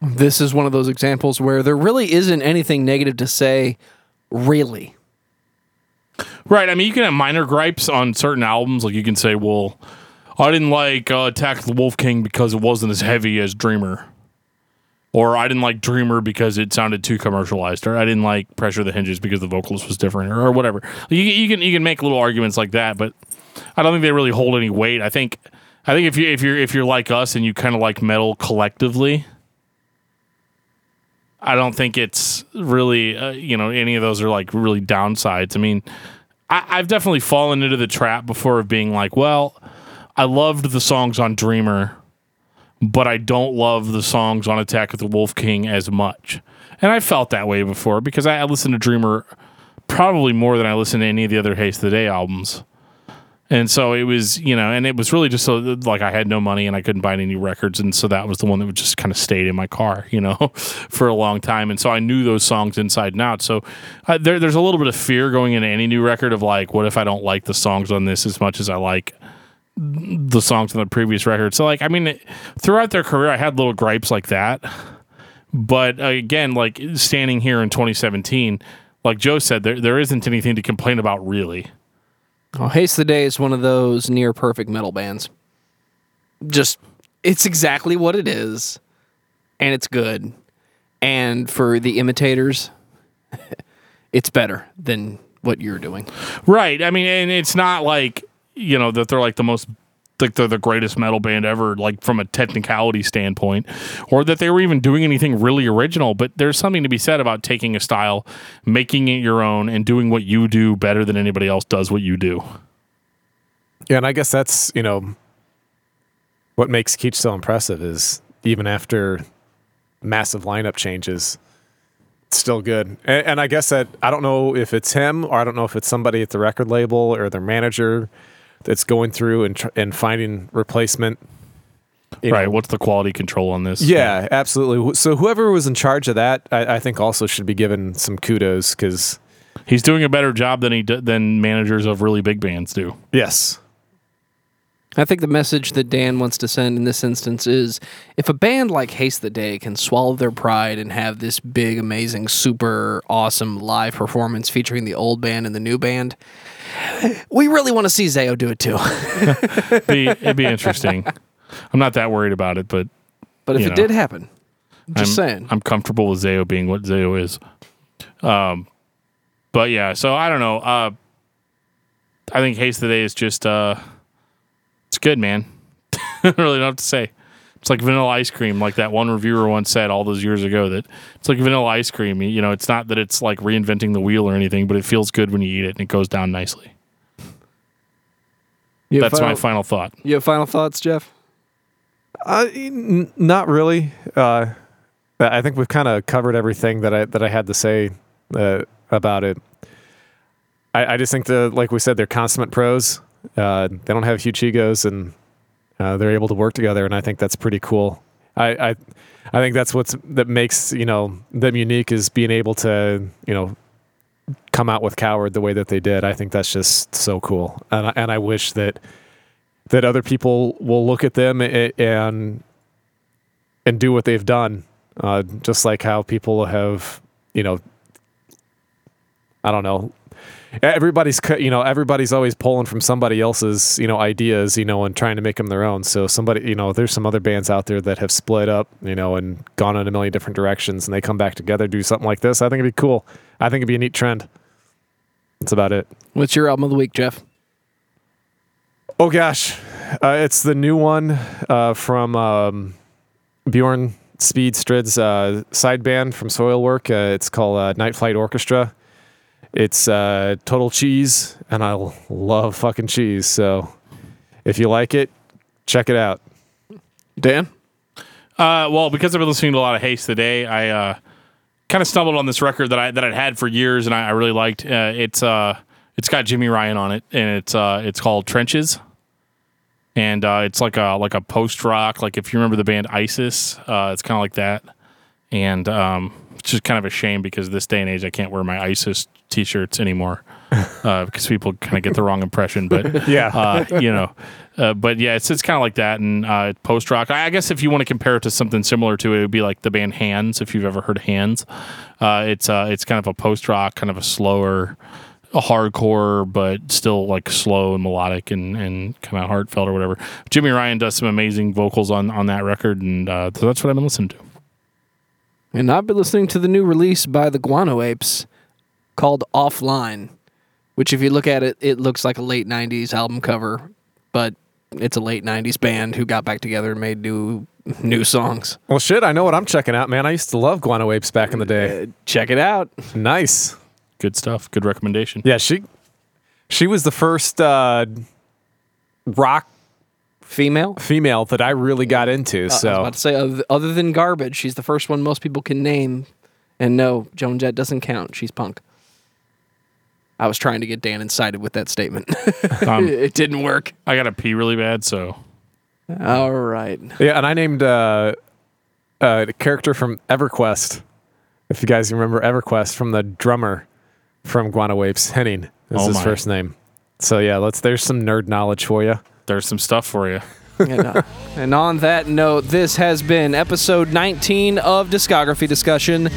This is one of those examples where there really isn't anything negative to say, really. Right. I mean, you can have minor gripes on certain albums. Like you can say, well, I didn't like uh, Attack of the Wolf King because it wasn't as heavy as Dreamer. Or I didn't like Dreamer because it sounded too commercialized. Or I didn't like Pressure the Hinges because the vocalist was different. Or, or whatever. You, you can you can make little arguments like that, but I don't think they really hold any weight. I think I think if you if you're if you're like us and you kind of like metal collectively, I don't think it's really, uh, you know, any of those are like really downsides. I mean, I, I've definitely fallen into the trap before of being like, well, I loved the songs on Dreamer, but I don't love the songs on Attack of the Wolf King as much. And I felt that way before because I, I listened to Dreamer probably more than I listened to any of the other Haste of the Day albums. And so it was, you know, and it was really just so like I had no money and I couldn't buy any records. And so that was the one that just kind of stayed in my car, you know, for a long time. And so I knew those songs inside and out. So uh, there, there's a little bit of fear going into any new record of like, what if I don't like the songs on this as much as I like the songs on the previous record? So, like, I mean, throughout their career, I had little gripes like that. But uh, again, like standing here in 2017, like Joe said, there, there isn't anything to complain about really. Oh, Haste the Day is one of those near perfect metal bands. Just, it's exactly what it is, and it's good. And for the imitators, it's better than what you're doing. Right. I mean, and it's not like you know that they're like the most like they're the greatest metal band ever, like from a technicality standpoint, or that they were even doing anything really original. But there's something to be said about taking a style, making it your own, and doing what you do better than anybody else does what you do. Yeah, and I guess that's you know what makes Keach so impressive is even after massive lineup changes, still good. And, and I guess that I don't know if it's him or I don't know if it's somebody at the record label or their manager that's going through and tr- and finding replacement. right. know. What's the quality control on this? Yeah, absolutely. So whoever was in charge of that, I, I think also should be given some kudos because He's doing a better job than he d- than managers of really big bands do. yes, I think the message that Dan wants to send in this instance is if a band like Haste the Day can swallow their pride and have this big, amazing, super awesome live performance featuring the old band and the new band, we really want to see Zao do it too. Be, it'd be interesting. I'm not that worried about it, but But if it know. did happen, just I'm, just saying. I'm comfortable with Zao being what Zao is. Um, but yeah, so I don't know. Uh, I think Haste the Day is just uh, it's good, man. I really don't have to say. It's like vanilla ice cream, like that one reviewer once said all those years ago. That it's like vanilla ice cream. You know, it's not that it's like reinventing the wheel or anything, but it feels good when you eat it and it goes down nicely. You have That's my final, final thought. You have final thoughts, Jeff? uh, n- not really. Uh, I think we've kind of covered everything that I that I had to say uh, about it. I, I just think the like we said, they're consummate pros. Uh, they don't have huge egos, and uh, they're able to work together, and I think that's pretty cool. I, I I think that's what's that makes you know them unique is being able to you know come out with Coward the way that they did. I think that's just so cool, and I, and I wish that that other people will look at them and and do what they've done, uh, just like how people have you know I don't know. Everybody's you know everybody's always pulling from somebody else's you know ideas you know and trying to make them their own. So somebody you know there's some other bands out there that have split up you know and gone in a million different directions and they come back together do something like this. I think it'd be cool. I think it'd be a neat trend. That's about it. What's your album of the week, Jeff? Oh gosh, uh, it's the new one uh, from um, Bjorn Speed Strid's uh, side band from Soilwork. Uh, it's called uh, Night Flight Orchestra. It's uh, total cheese, and I love fucking cheese. So if you like it, check it out. Dan? Uh, well, because I've been listening to a lot of Haste the Day, I uh, kind of stumbled on this record that I that I'd had for years, and I, I really liked. Uh, it's uh, it's got Jimmy Ryan on it, and it's uh, it's called Trenches, and uh, it's like a like a post rock. Like if you remember the band ISIS, uh, it's kind of like that, and um, it's just kind of a shame because this day and age I can't wear my ISIS t-shirts anymore uh, because people kind of get the wrong impression. But Yeah. uh, you know. Uh, but yeah, it's it's kind of like that, and uh, post rock. I, I guess if you want to compare it to something similar to it, it would be like the band Hands. If you've ever heard Hands, uh, it's uh, it's kind of a post rock, kind of a slower, a hardcore, but still like slow and melodic and, and kind of heartfelt or whatever. Jimmy Ryan does some amazing vocals on on that record, and uh, so that's what I've been listening to. And I've been listening to the new release by the Guano Apes called Offline, which, if you look at it, it looks like a late 90s album cover, but it's a late 90s band who got back together and made new new songs. Well, shit, I know what I'm checking out, man. I used to love Guano Apes back in the day. Uh, check it out. Nice. Good stuff. Good recommendation. Yeah, she she was the first uh, rock Female? female that I really got into. Uh, I was so about to say, other than Garbage, she's the first one most people can name. And no, Joan Jett doesn't count. She's punk. I was trying to get Dan incited with that statement. Um, it didn't work. I got to pee really bad, so All right. Yeah, and I named uh, uh, a character from EverQuest. If you guys remember EverQuest from the drummer from Guano Apes, Henning is Oh his my. first name. So yeah, let's. There's some nerd knowledge for you. there's some stuff for you. and, uh, and on that note, this has been episode 19 of Discography Discussion.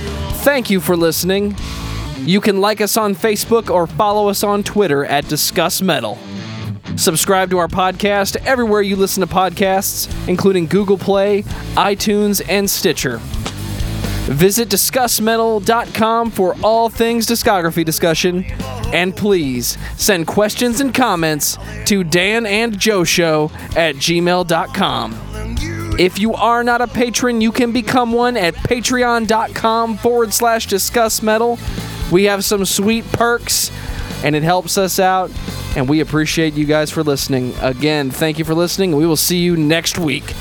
Thank you for listening. You can like us on Facebook or follow us on Twitter at Discuss Metal. Subscribe to our podcast everywhere you listen to podcasts, including Google Play, iTunes, and Stitcher. Visit discussmetal.com for all things discography discussion. And please send questions and comments to Dan and Joe Show at gmail.com. If you are not a patron, you can become one at patreon.com forward slash discuss metal. We have some sweet perks and it helps us out. And we appreciate you guys for listening. Again, thank you for listening. We will see you next week.